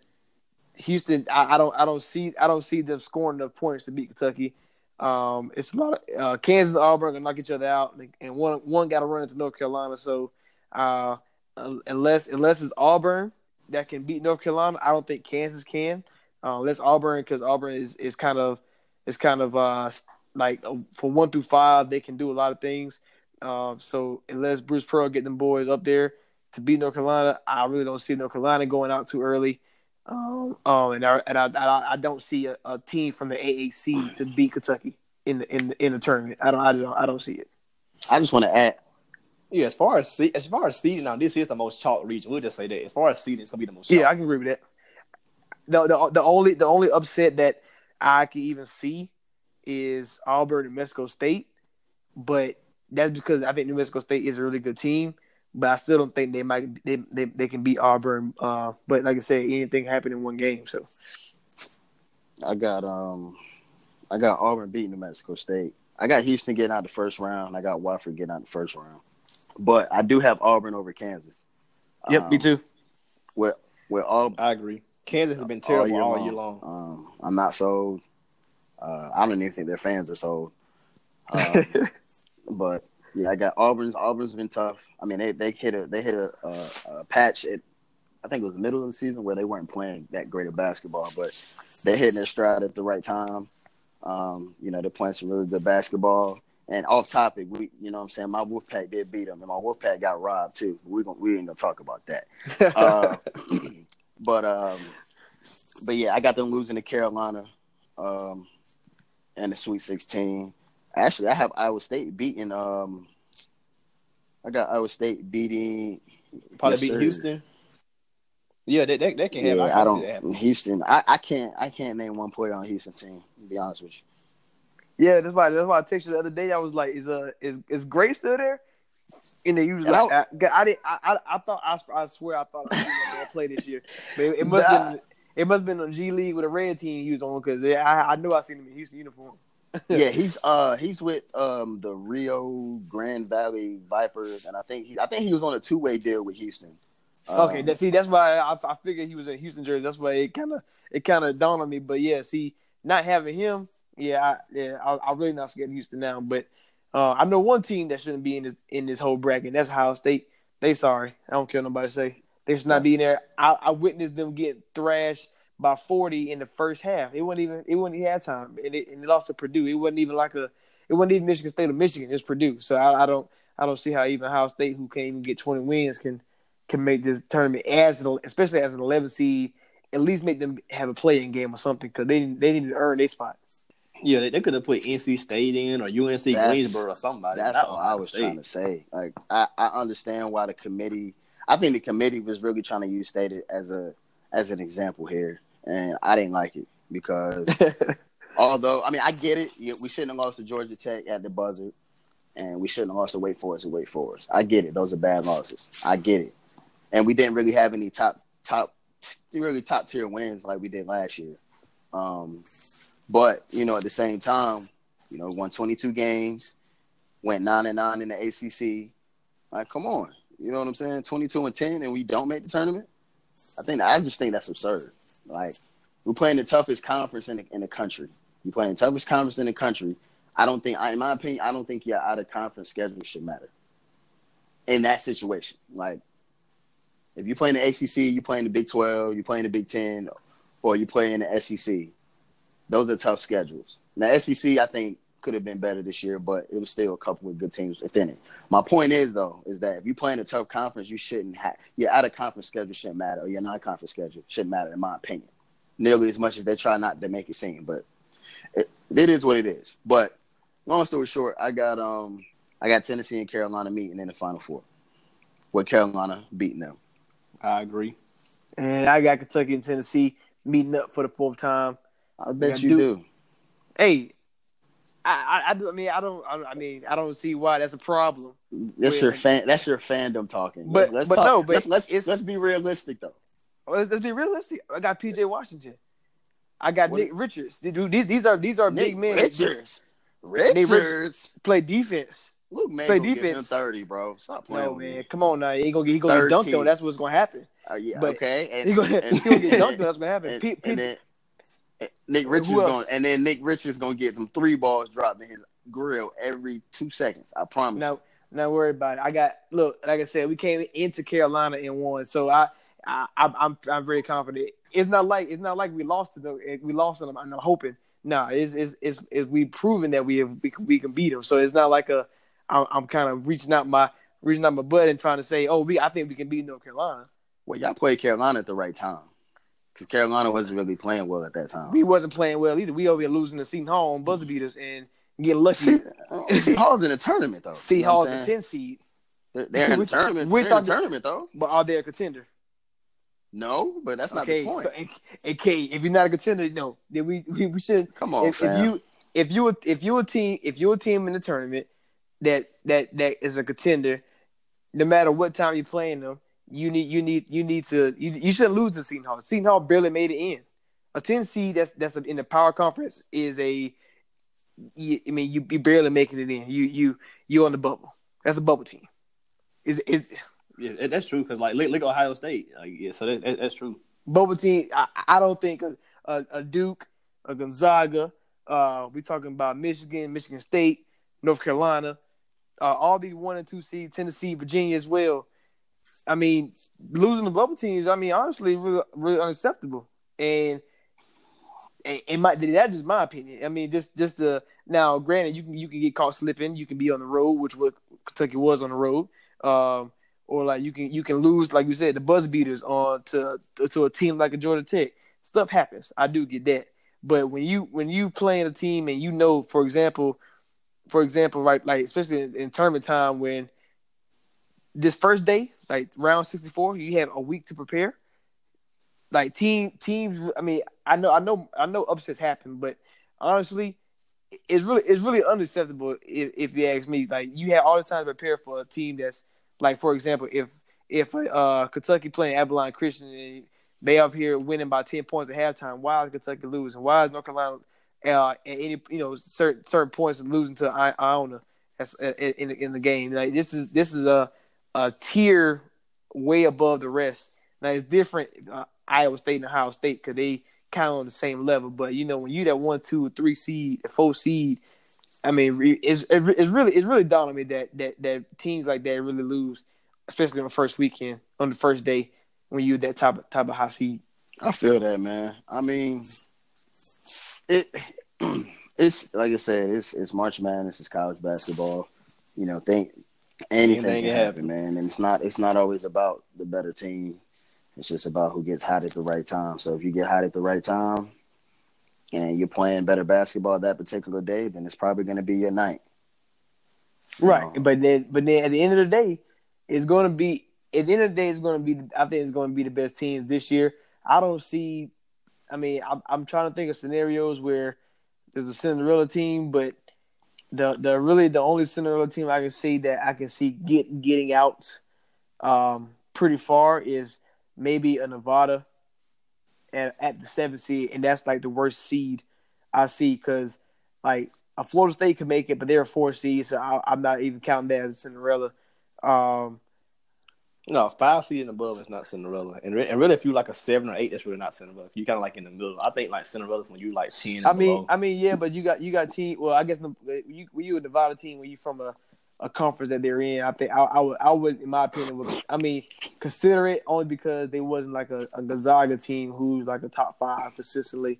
Houston, I, I, don't I don't see I don't see them scoring enough points to beat Kentucky. Um, it's a lot of uh, Kansas and Auburn gonna knock each other out, and one one got to run into North Carolina. So uh, unless unless it's Auburn that can beat North Carolina, I don't think Kansas can. Uh, let's Auburn because Auburn is is kind of is kind of uh like uh, for one through five they can do a lot of things. Uh, so unless Bruce Pearl get them boys up there to beat North Carolina, I really don't see North Carolina going out too early. Um, um and I and I, I, I don't see a, a, team from the AAC to beat Kentucky in the in the, in the tournament. I don't I don't I don't see it. I just want to add. Yeah, as far as as far as seeding, now this is the most chalk region. We'll just say that. As far as seeding, it's gonna be the most. Chalk. Yeah, I can agree with that. The, the the only the only upset that I can even see is Auburn and Mexico State, but that's because I think New Mexico State is a really good team but I still don't think they might they they, they can beat Auburn. Uh, but like I said, anything happen in one game. So I got um I got Auburn beating New Mexico State. I got Houston getting out the first round. I got Wofford getting out the first round. But I do have Auburn over Kansas. Yep, um, me too. Well, well, all I agree. Kansas has been terrible all year, all year long. Um, I'm not sold. Uh, I don't even think their fans are sold. Um, [LAUGHS] but yeah, I got Auburn's. Auburn's been tough. I mean, they they hit a they hit a, a, a patch at I think it was the middle of the season where they weren't playing that great of basketball, but they're hitting their stride at the right time. Um, you know, they're playing some really good basketball. And off topic, we you know what I'm saying, my Wolfpack did beat them, and my Wolfpack got robbed too. We going we ain't gonna talk about that. [LAUGHS] uh, [CLEARS THROAT] but um, but yeah, I got them losing to Carolina um, in the Sweet 16. Actually, I have Iowa State beating. Um, I got Iowa State beating. Probably yes, beat sir. Houston. Yeah, that that, that can happen. Yeah, I, I don't. Houston. I, I can't. I can't name one player on Houston team. To be honest with you. Yeah, that's why. That's why I texted you the other day. I was like, "Is uh is is Gray still there?" And then you was like, I, I, I did. I, I, I thought. I, I swear, I thought I was play this year. But it, it [LAUGHS] must nah. been. It must have been on G League with a red team he was on because I, I knew I seen him in Houston uniform. [LAUGHS] yeah, he's uh he's with um the Rio Grande Valley Vipers, and I think he I think he was on a two way deal with Houston. okay, um, that, see that's why I, I figured he was in Houston jersey. That's why it kind of it kind of dawned on me. But yeah, see, not having him, yeah, I, yeah, I, really not scared of Houston now. But uh, I know one team that shouldn't be in this in this whole bracket. That's Ohio State. They sorry, I don't care nobody say they should not be in there. I, I witnessed them get thrashed by 40 in the first half. It wasn't even it wasn't even halftime, and it, and it lost to Purdue. It wasn't even like a it wasn't even Michigan State or Michigan. It was Purdue. So I, I don't I don't see how even Ohio State, who can't even get 20 wins, can can make this tournament as an, especially as an 11 seed. At least make them have a playing game or something because they they need to earn their spot. Yeah, they, they could have put NC State in or UNC that's, Greensboro or somebody. That's all I was State. trying to say. Like I, I understand why the committee. I think the committee was really trying to use State as a as an example here and I didn't like it because [LAUGHS] although I mean I get it, we shouldn't have lost to Georgia Tech at the buzzer, and we shouldn't have lost to Wake Forest and Wake Forest. I get it; those are bad losses. I get it, and we didn't really have any top top really top tier wins like we did last year. Um, but you know, at the same time, you know, won 22 games, went nine and nine in the ACC. Like, come on, you know what I'm saying? 22 and 10, and we don't make the tournament. I think I just think that's absurd. Like we're playing the toughest conference in the, in the country. You're playing the toughest conference in the country. I don't think, in my opinion, I don't think your out of conference schedule should matter in that situation. Like if you're playing the ACC, you're playing the Big 12, you're playing the Big 10, or you're playing the SEC. Those are tough schedules. Now, SEC, I think, could have been better this year, but it was still a couple of good teams within it. My point is, though, is that if you're playing a tough conference, you shouldn't have your out of conference schedule shouldn't matter, or your non conference schedule shouldn't matter, in my opinion. Nearly as much as they try not to make it seem, but it, it is what it is. But long story short, I got um I got Tennessee and Carolina meeting in the Final Four, with Carolina beating them. I agree. And I got Kentucky and Tennessee meeting up for the fourth time. I bet you do. do. Hey, I, I, I mean, I don't, I, mean, I don't see why that's a problem. That's your fan. That's your fandom talking. But, let's, let's but talk. no, but let's let's, let's be realistic though. Let's be realistic. I got PJ Washington. I got what? Nick Richards. These, these are these are Nick big men. Richards. Richards. Richards play defense. Luke Maye play defense. thirty, bro. Stop playing. No man, come on now. He gonna get he gonna get dunked on. That's what's gonna happen. Uh, yeah, but okay. And, he gonna, and, he gonna get dunked on. That's what happen. [LAUGHS] And, P- and then Nick Richards going, and then Nick Richards gonna get them three balls dropped in his grill every two seconds. I promise. No, not worry about it. I got look, like I said, we came into Carolina and won, so I, I, I'm, I'm very confident it's not like it's not like we lost to them. We lost to them. I'm hoping. Nah, it's it's it's, it's we proven that we have we, we can beat them. So it's not like a I'm, I'm kind of reaching out my reaching out my butt and trying to say, oh, we I think we can beat North Carolina. Well, y'all played Carolina at the right time because Carolina wasn't really playing well at that time. We wasn't playing well either. We over here losing to Seton Hall on buzzer beaters and getting lucky. Uh, Seton Hall's in the tournament though. Seton Hall's the 10 seed. They're, they're in [LAUGHS] the tournament. We're in the tournament though. But are they a contender? No, but that's not okay, the point. So, okay, if you're not a contender, no, then we we, we should come on. If, if you if you if you a team if you're a team in the tournament that that that is a contender, no matter what time you're playing them, you need you need you need to you, you shouldn't lose to Seton Hall. Seton Hall barely made it in. A 10 seed that's that's in the power conference is a I mean you you barely making it in. You you you on the bubble. That's a bubble team. Is is yeah, that's true because like look, look Ohio State. Like, yeah, so that, that, that's true. Bubble team. I, I don't think a, a, a, Duke, a Gonzaga. Uh, we talking about Michigan, Michigan State, North Carolina, uh, all these one and two seeds, Tennessee, Virginia as well. I mean, losing the bubble teams. I mean, honestly, really, really unacceptable. And it might that's just my opinion. I mean, just just the now, granted, you can you can get caught slipping. You can be on the road, which what Kentucky was on the road. Um, or like you can you can lose, like you said, the buzz beaters on to to a team like a Georgia Tech. Stuff happens. I do get that. But when you when you playing a team and you know, for example, for example, right, like especially in, in tournament time when this first day, like round sixty four, you have a week to prepare. Like team teams, I mean, I know, I know, I know upsets happen, but honestly, it's really it's really unacceptable if, if you ask me. Like you have all the time to prepare for a team that's like for example, if if uh, Kentucky playing Abilene Christian and they up here winning by ten points at halftime, why is Kentucky losing? Why is North Carolina uh, at any you know certain certain points losing to Iona as, in, in the game? Like this is this is a a tier way above the rest. Now it's different uh, Iowa State and Ohio State because they kind of on the same level. But you know when you that one, two, three seed, four seed, I mean, it's it's really it's really dawned on me that that that teams like that really lose, especially on the first weekend, on the first day when you that of type of high seed. I feel that, man. I mean, it [CLEARS THROAT] it's like I said, it's it's March Madness, it's college basketball. You know, think anything, anything can happen, man. And it's not it's not always about the better team. It's just about who gets hot at the right time. So if you get hot at the right time, and you're playing better basketball that particular day, then it's probably going to be your night. Right, um, but then, but then at the end of the day, it's going to be at the end of the day, it's going to be. I think it's going to be the best teams this year. I don't see. I mean, I'm, I'm trying to think of scenarios where there's a Cinderella team, but the the really the only Cinderella team I can see that I can see get getting out um, pretty far is maybe a Nevada at, at the seventh seed, and that's like the worst seed I see because like a Florida State could make it, but they're a four seed, so I, am not even counting that as Cinderella. Um, no, five seed and above is not Cinderella, and, re- and really, if you like a seven or eight, that's really not Cinderella. If you kind of like in the middle, I think like Cinderella when you like ten. I mean, below. I mean, yeah, but you got you got team. Well, I guess the, you you a Nevada team when you from a a conference that they're in. I think I, I would, I would, in my opinion, would, I mean, consider it only because they wasn't like a, a Gonzaga team who's like a top five consistently.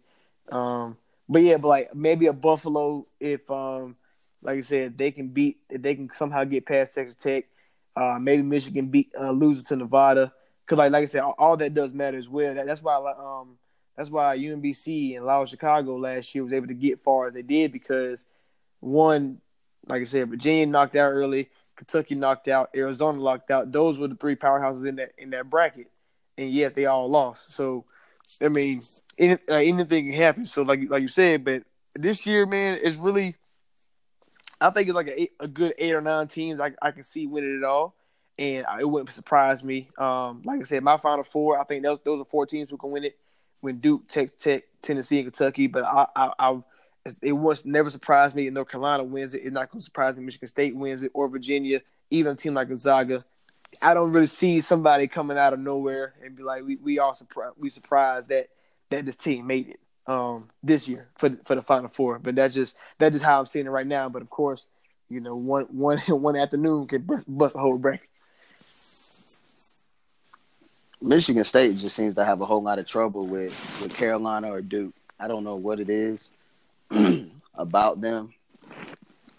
Um, but yeah, but like maybe a Buffalo if, um, like I said, they can beat, if they can somehow get past Texas Tech. Uh, maybe Michigan beat uh, loses to Nevada because like like I said, all, all that does matter as well. That, that's why um that's why UMBC and Loyola Chicago last year was able to get far as they did because one like I said, Virginia knocked out early, Kentucky knocked out, Arizona knocked out. Those were the three powerhouses in that in that bracket, and yet they all lost. So, I mean, any, uh, anything can happen. So, like like you said, but this year, man, it's really. I think it's like a, a good eight or nine teams I, I can see winning it all, and it wouldn't surprise me. Um, like I said, my final four, I think those those are four teams who can win it. When Duke, Texas Tech, Tennessee, and Kentucky, but I I, I it once never surprised me. North Carolina wins it. It's not going to surprise me. Michigan State wins it, or Virginia, even a team like Gonzaga. I don't really see somebody coming out of nowhere and be like, we we all surprised we surprised that that this team made it um, this year for for the Final Four. But that's just that's just how I'm seeing it right now. But of course, you know, one [LAUGHS] one one afternoon can bust a whole bracket. Michigan State just seems to have a whole lot of trouble with with Carolina or Duke. I don't know what it is [CLEARS THROAT] about them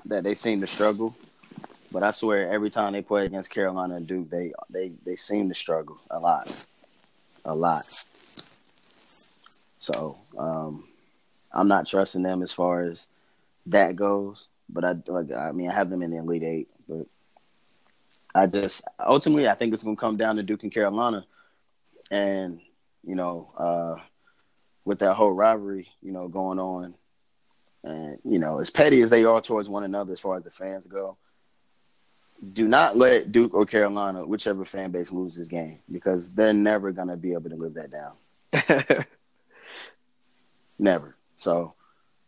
that they seem to struggle. But I swear, every time they play against Carolina and Duke, they they they seem to struggle a lot, a lot. So um, I'm not trusting them as far as that goes. But I like, I mean, I have them in the Elite Eight, but I just ultimately I think it's going to come down to Duke and Carolina, and you know, uh, with that whole rivalry, you know, going on, and you know, as petty as they are towards one another as far as the fans go, do not let Duke or Carolina, whichever fan base, lose this game because they're never going to be able to live that down. [LAUGHS] never. So,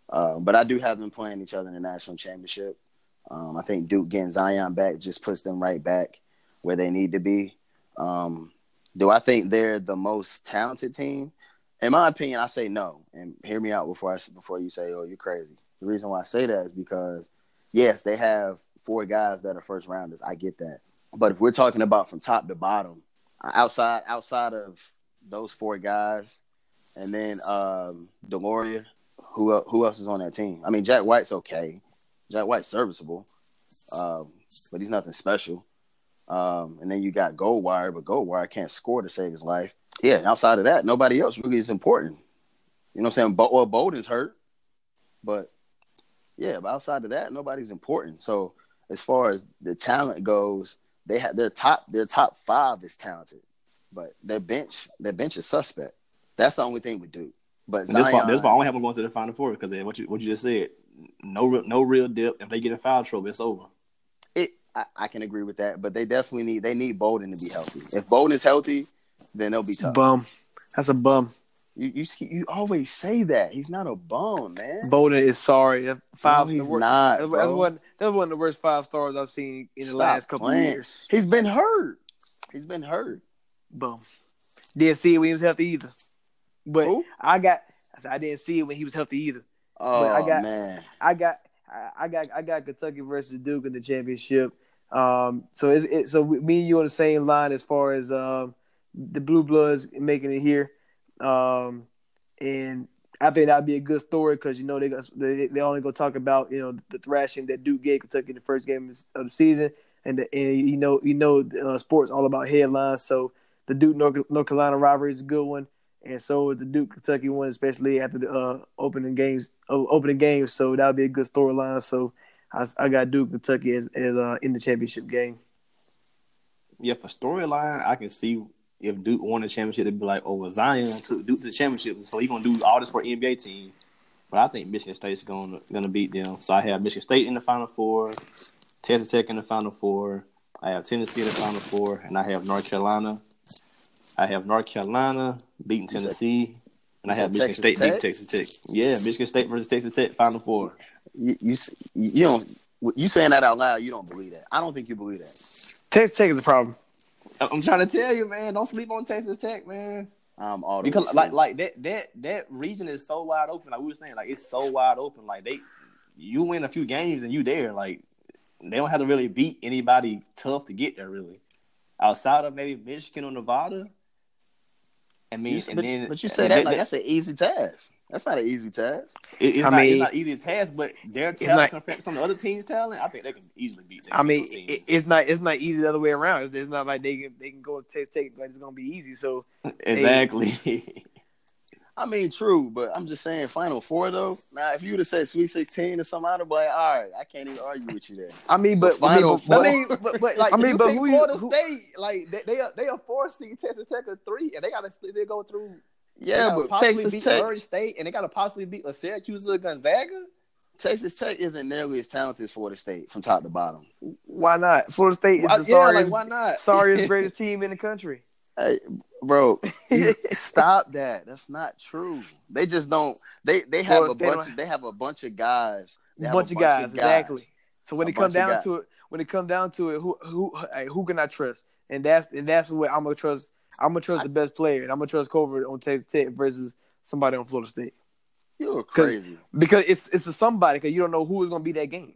uh, but I do have them playing each other in the national championship. Um, I think Duke getting Zion back just puts them right back where they need to be. Um, do I think they're the most talented team? In my opinion, I say no. And hear me out before I before you say, "Oh, you're crazy." The reason why I say that is because yes, they have four guys that are first rounders. I get that, but if we're talking about from top to bottom, outside outside of those four guys, and then um, DeLaurier, who who else is on that team? I mean, Jack White's okay. Jack White's serviceable, um, but he's nothing special. Um, and then you got Goldwire, but Goldwire can't score to save his life. Yeah, outside of that, nobody else really is important. You know what I'm saying? Bo- well, Bolden's hurt, but yeah, but outside of that, nobody's important. So as far as the talent goes, they have their top their top five is talented, but their bench their bench is suspect. That's the only thing we do. But Zion, this why this why I only have them going to the final four because what you what you just said, no no real dip. If they get a foul trouble, it's over. It I, I, can agree with that, but they definitely need they need Bolden to be healthy. If Bolden is healthy, then they'll be tough. Bum, that's a bum. You you you always say that he's not a bum, man. Bolden is sorry. Five, no, he's worst, not. That's, that's one. That's one of the worst five stars I've seen in the Stop last couple playing. years. He's been hurt. He's been hurt. Bum. Didn't see it when he was healthy either. But Who? I got. I didn't see it when he was healthy either. Oh but I got, man. I got. I got. I got Kentucky versus Duke in the championship. Um. So it's it, so me and you on the same line as far as um the Blue Bloods making it here. Um, and I think that'd be a good story because you know they they they only gonna talk about you know the thrashing that Duke gave Kentucky in the first game of the season, and the, and you know you know uh, sports all about headlines. So the Duke North, North Carolina rivalry is a good one, and so the Duke Kentucky one, especially after the uh, opening games opening games. So that would be a good storyline. So I, I got Duke Kentucky as, as uh, in the championship game. Yeah, for storyline, I can see if Duke won the championship, they'd be like, "Oh, well, Zion took Duke to the championship, so he's gonna do all this for NBA team." But I think Michigan State's gonna gonna beat them. So I have Michigan State in the Final Four, Texas Tech in the Final Four. I have Tennessee in the Final Four, and I have North Carolina. I have North Carolina beating Tennessee, and I have Michigan Texas State beating Texas Tech. Yeah, Michigan State versus Texas Tech Final Four. You, you you don't you saying that out loud? You don't believe that? I don't think you believe that. Texas Tech is a problem. I'm trying to tell you, man. Don't sleep on Texas Tech, man. Um, all because like like that that that region is so wide open. Like we were saying, like it's so wide open. Like they, you win a few games and you there. Like they don't have to really beat anybody tough to get there. Really, outside of maybe Michigan or Nevada. I mean, you, and but, then, but you say that, that like that's an easy task. That's not an easy task. It, it's, I not, mean, it's not easy task, but their talent not, compared to some of the other teams' talent, I think they can easily beat. I mean, it, it's not it's not easy the other way around. It's not like they can they can go and take take like it's gonna be easy. So [LAUGHS] exactly. They, [LAUGHS] I mean, true, but I'm just saying, Final Four though. Now, if you would have said Sweet Sixteen or something, I'd have been like, all right, I can't even argue with you there. I mean, but, but Final Four. I mean, but, but like, [LAUGHS] I mean, but who Florida you, who, State, like they they are, they are four seed, Texas Tech a three, and they got to they go through yeah, but Texas beat Tech, Murray State, and they got to possibly beat a Syracuse or Gonzaga. Texas Tech isn't nearly as talented as Florida State from top to bottom. Why not? Florida State is why, the yeah, sorriest, like, why not? sorriest greatest [LAUGHS] team in the country. Hey, bro, [LAUGHS] stop that. That's not true. They just don't. They they have a bunch. Of, they have a bunch of guys. They bunch, bunch of guys, guys, exactly. So when a it comes down to it, when it comes down to it, who who who can I trust? And that's and that's what I'm gonna trust. I'm gonna trust I, the best player, and I'm gonna trust Culver on Texas Tech versus somebody on Florida State. You're crazy. Because it's it's a somebody because you don't know who is going to be that game.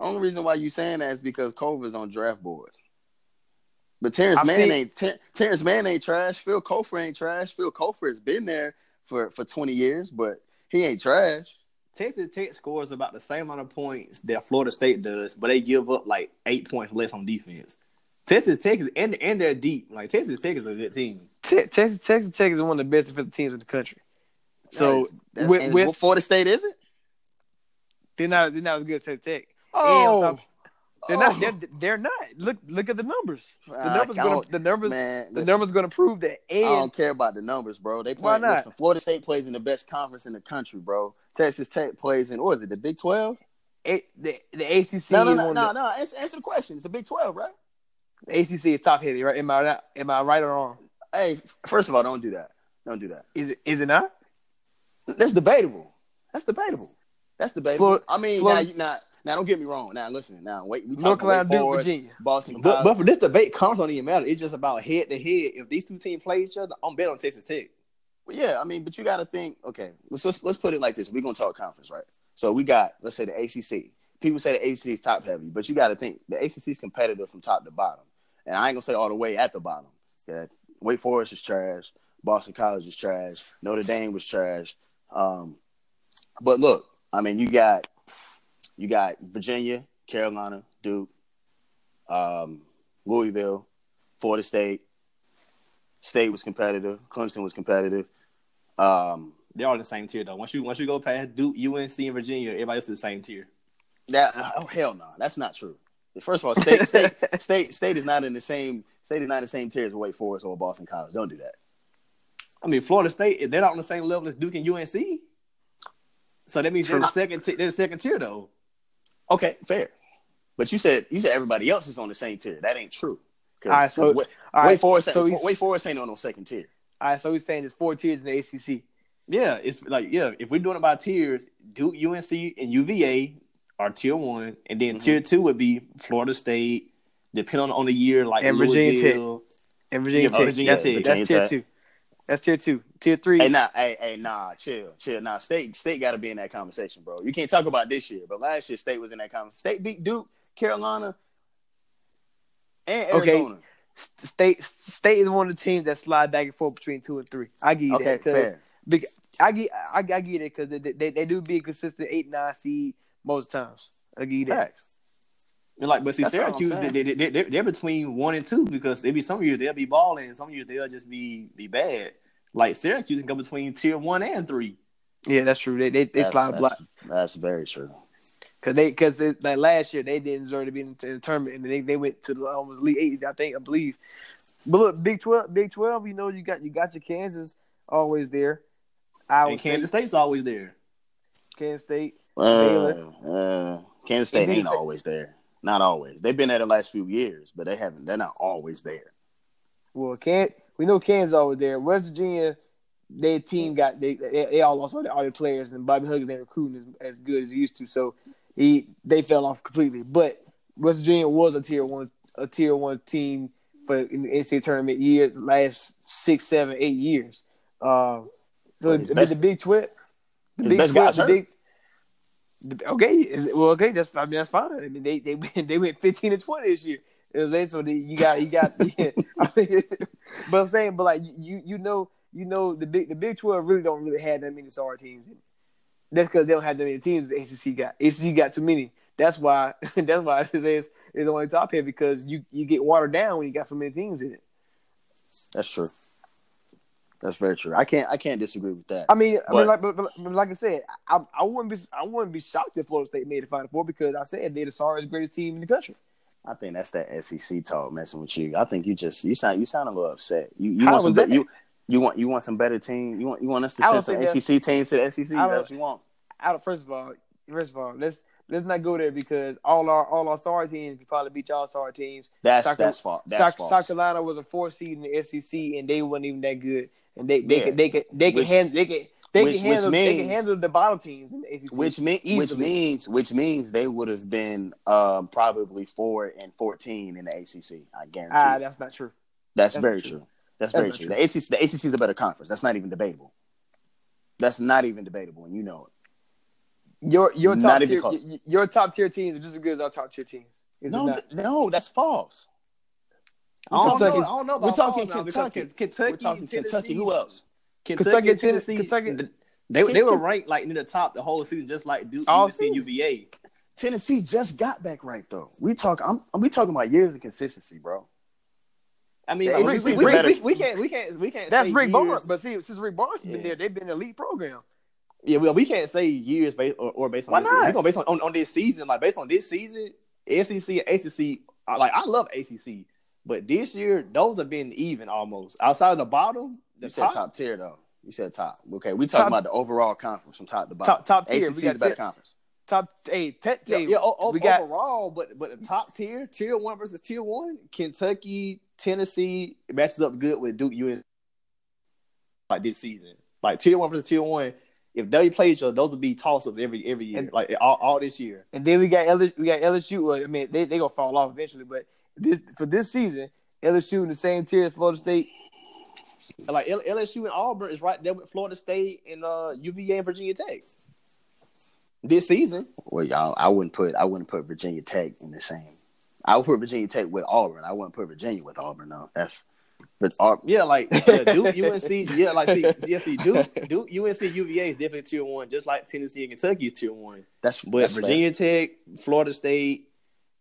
Only reason why you saying that is because Culver's on draft boards. But Terance I've Mann seen- ain't Ter- Terance Mann ain't trash. Phil Cofer ain't trash. Phil Cofer has been there for for twenty years, but he ain't trash. Texas Tech scores about the same amount of points that Florida State does, but they give up like eight points less on defense. Texas Tech is and, and they're deep. Like Texas Tech is a good team. Te- Texas Texas Tech is one of the best defensive teams in the country. So That- with, and with Florida State is it? they're not they're not as good as Texas Tech. Oh, And they're not. Oh. They're, they're not. Look look at the numbers. The ah, numbers gonna the numbers man, the listen. numbers gonna prove that. I don't care about the numbers, bro. They play. Why not? Listen, Florida State plays in the best conference in the country, bro. Texas Tech plays in what is it? The Big Twelve? A- the the ACC No, no, no, no, of no. Answer, answer the question. It's the Big Twelve, right? the, the ACC is top heavy, right? Am I not, am I right or wrong? Hey, first of all, don't do that. Don't do that. Is it is it not? That's debatable. That's debatable. That's debatable. Florida- I mean, Florida- now, now, now, don't get me wrong. Now, listen. Now, wait. We North talk about Carolina, Duke, Forest, Virginia. Boston. But, but for this debate, conference don't even matter. It's just about head to head. If these two teams play each other, I'm bet on Texas Tech. Well, yeah, I mean, but you got to think. Okay, let's, let's let's put it like this. We're gonna talk conference, right? So we got let's say the ACC. People say the ACC is top heavy, but you got to think the ACC is competitive from top to bottom. And I ain't gonna say all the way at the bottom. Yeah, Wake Forest is trash. Boston College is trash. Notre Dame was trash. Um, but look, I mean, you got you got Virginia, Carolina, Duke, um, Louisville, Florida State. State was competitive. Clemson was competitive. Um, They're all the same tier though. Once you once you go past Duke, UNC, and Virginia, everybody else is the same tier. that oh hell no, that's not true. First of all, state state [LAUGHS] state state is not in the same state is not in the same tier as Wake Forest or Boston College. Don't do that. I mean, Florida State, they're not on the same level as Duke and UNC. So that means they're the second. T- they're the second tier though. Okay, fair. But you said you said everybody else is on the same tier. That ain't true. All right, so- all right, Wake Forest, so he's- Wake Forest ain't on no second tier. All right, so he's saying there's four tiers in the ACC. Yeah, it's like yeah. If we're doing it by tiers, Duke, UNC, and UVA are tier one, and then Mhm. tier two would be Florida State, depending on, on the year, like And Virginia Tech. And Virginia Yeah, Tech. Virginia that's, that's Virginia tier Tech. two. That's tier two. Tier three. Hey, nah, hey, hey, nah, chill, chill. Nah, state, state got to be in that conversation, bro. You can't talk about this year, but last year, state was in that conversation. State beat Duke, Carolina, and Arizona. Okay. State State is one of the teams that slide back and forth between two and three. I give you Okay, that. fair. big- I get I, I get it because they, they they do be a consistent eight nine seed most times. I give you that. Facts. And like, but see, That's Syracuse, they, they, they, they're, they're between one and two because there be some years they'll be balling, some years they'll just be be bad. Like Syracuse can go between tier one and three. Yeah, that's true. They they, they That's, slide a block that's, that's very true. because they because like last year they didn't deserve to be in the, in the tournament and they, they went to the almost Elite Eight. I think I believe. But look, Big Twelve, Big Twelve. You know you got you got your Kansas always there. Iowa And State, Kansas State's always there. Kansas State. Uh, Baylor. uh, Kansas State ain't you say- always there. Not always. They've been there the last few years, but they haven't. They're not always there. Well, can we know Kansas always there. West Virginia, their team got they they, they all lost all their, all their players, and Bobby Huggins ain't recruiting as, as good as he used to. So he they fell off completely. But West Virginia was a tier one a tier one team for in the NCAA tournament years last six, seven, eight years. Uh, so Well, his but best- the Big Twelve, the Big best Twelve, guy's the hurt. Big. Okay, is well, okay, that's I mean that's fine. I mean they they went- [LAUGHS] they went fifteen and twenty this year. It was saying so the, you got you got. [LAUGHS] Yeah, I mean, [LAUGHS] but I'm saying, but like you you know you know the big the Big Twelve really don't really have that many star teams. That's because they don't have that many teams. The ACC got ACC got too many. That's why that's why it says it's the only top here because you you get watered down when you got so many teams in it. That's true. That's very true. I can't. I can't disagree with that. I mean, I mean, like, but, but, but like I said, I, I wouldn't be I wouldn't be shocked if Florida State made the Final Four because I said they're the sorriest greatest team in the country. I think that's that SEC talk messing with you. I think you just you sound you sound a little upset. You you How want some be- you you want you want some better team. You want you want us to send some SEC teams to the SEC. That's what you want. Out of first of all, first of all, let's let's not go there because all our all our sorry teams could probably beat y'all sorry teams. That's South- that's false. That's South, false. South Carolina was a four seed in the SEC and they weren't even that good. And they they Yeah. could they could they could handle they could they which- could handle which they means- could handle the bottom teams in the ACC. which mean, which means which means they would have been um, probably four and fourteen in the ACC. I guarantee. ah, you. that's not true. that's, that's very true. true. That's, That's very true. true. The ACC the ACC is a better conference. That's not even debatable. That's not even debatable, and you know it. Your your Not top tier your top tier teams are just as good as our top tier teams. Is it No, no, that's false. I don't, Kentucky- know, I don't know about we're talking Paul now because Kentucky. Kentucky, We're talking Tennessee, Kentucky. Who else? Kentucky, Kentucky, and Tennessee. Kentucky- They, they were ranked like near the top the whole season, just like Duke, All UNC, season. UVA. Tennessee just got back right though. We talk. I'm. We talking about years of consistency, bro. I mean, The like, we, we, we, better. we, can't, we can't, we can't. That's say Rick years, Barnes, but see, since Rick Barnes has been there, they've been an elite program. Yeah, well, we can't say years based or, or based on. Why this. not? We're gonna based on, on on this season. Like based on this season, SEC and ACC. Like I love ACC, but this year those have been even almost. Outside of the bottom, the You said top, top tier though. You said top. Okay, we talking Top- about the overall conference from top to bottom. Top top tier. ACC we got is better tier- conference. top. Hey, te- Yeah, yeah o- we got overall, but but the top tier, tier one versus tier one, Kentucky, Tennessee matches up good with Duke UNC like this season. Like tier one versus tier one, if they play each other, those will be toss ups every every year, And- like all, all this year. And then we got LSU. We got LSU. Well, I mean, they they gonna fall off eventually, but this, for this season, LSU in the same tier as Florida State. Like LSU and Auburn is right there with Florida State and uh, UVA and Virginia Tech this season. Well, y'all, I wouldn't put. I wouldn't put Virginia Tech in the same. I would put Virginia Tech with Auburn. I wouldn't put Virginia with Auburn. No, that's. But Auburn, [LAUGHS] Yeah, like yeah, Duke, UNC, yeah, like see, yeah, see, Duke, Duke, UNC, UVA is definitely tier one, just like Tennessee and Kentucky is tier one. that's But that's fair. Virginia Tech, Florida State,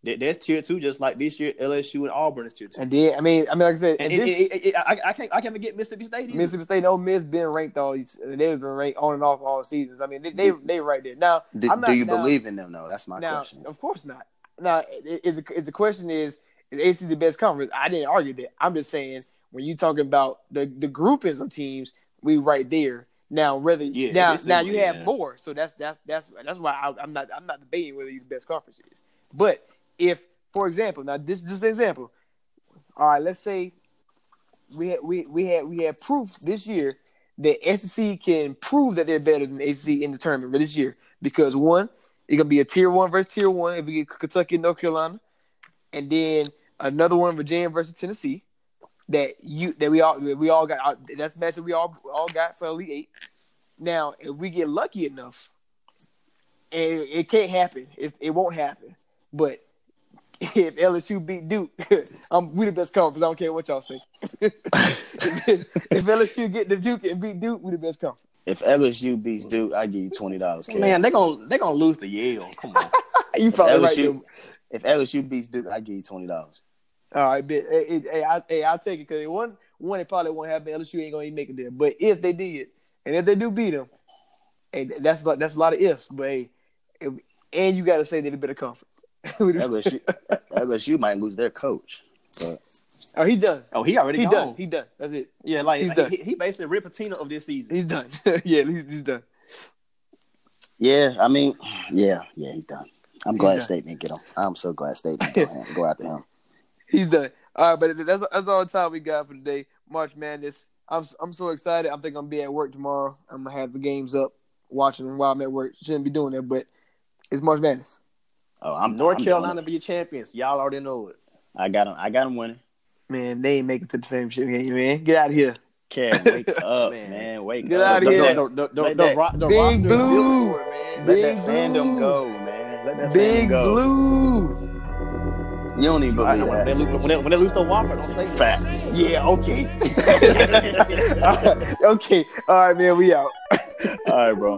that's tier two, just like this year LSU and Auburn is tier two. And then I mean, I mean, like I said, And and this, it, it, it- I, I can't, I can't forget Mississippi State. Either. Mississippi State, and Ole Miss been ranked all. They've been ranked on and off all seasons. I mean, they they, they right there now. Do, I'm not, do you now- believe in them though? That's my now, question. Of course not. Now, is the, is the question is is AC the best conference? I didn't argue that. I'm just saying when you talking about the the groupings of teams, we right there. Now, whether Yeah, now now you have yeah. more, so that's that's that's that's why I, I'm not I'm not debating whether you the best conference is. But if, for example, now this is just an example. All right, let's say we had we we had we had proof this year that SEC can prove that they're better than ACC in the tournament for this year because one, it's gonna be a tier one versus tier one if we get Kentucky and North Carolina, and then another one Virginia versus Tennessee. That you that we all that we all got that's the match that we all all got for Elite Eight. Now, if we get lucky enough, and it can't happen, it, it won't happen. But if LSU beat Duke, [LAUGHS] I'm we the best conference. I don't care what y'all say. [LAUGHS] if LSU get the Duke and beat Duke, we the best conference. If LSU beats Duke, I give you twenty dollars. Man, they gonna they gonna lose to Yale. Come on. [LAUGHS] You probably right. LSU, There. if LSU beats Duke, I give you twenty dollars. All right, bet. Hey, hey, hey, I, hey, I'll take it because one, one, it probably won't happen. LSU ain't gonna even make it there. But if they did, and if they do beat them, hey, that's that's a lot of ifs. But hey, if, and you got to say they're the better conference. [LAUGHS] LSU, LSU might lose their coach. But oh, he does. Oh, he already He gone. done. He done. That's it. yeah, like He's he, done. he, he basically Rick Pitino of this season. He's done. [LAUGHS] yeah, he's, he's done. yeah, I mean, yeah, yeah, he's done. I'm glad done. State didn't get him. I'm so glad State didn't go, [LAUGHS] him, go after him. He's done. All right, but that's that's all the time we got for today. March Madness. I'm I'm so excited. I'm thinking I'm gonna be at work tomorrow. I'm gonna have the games up, watching them while I'm at work. Shouldn't be doing that, but it's March Madness. Oh, I'm North I'm Carolina doing be your champions. Y'all already know it. it. I got him. I got him winning. Man, they ain't make it to the championship game, man. Get out of here. Kev, wake [LAUGHS] up, Man. man. Wake Get up. outta Let here. that- The, the, the, the, ro- the Big roster is built Blue. for man. Let Big that fandom Blue. go, man. Let that Big fandom go. Blue. You don't even When believe they, that. lose, when, they, when they lose to Wofford, don't say that. Facts. Yeah, okay. [LAUGHS] [LAUGHS] okay. All right, man. We out. All right, bro.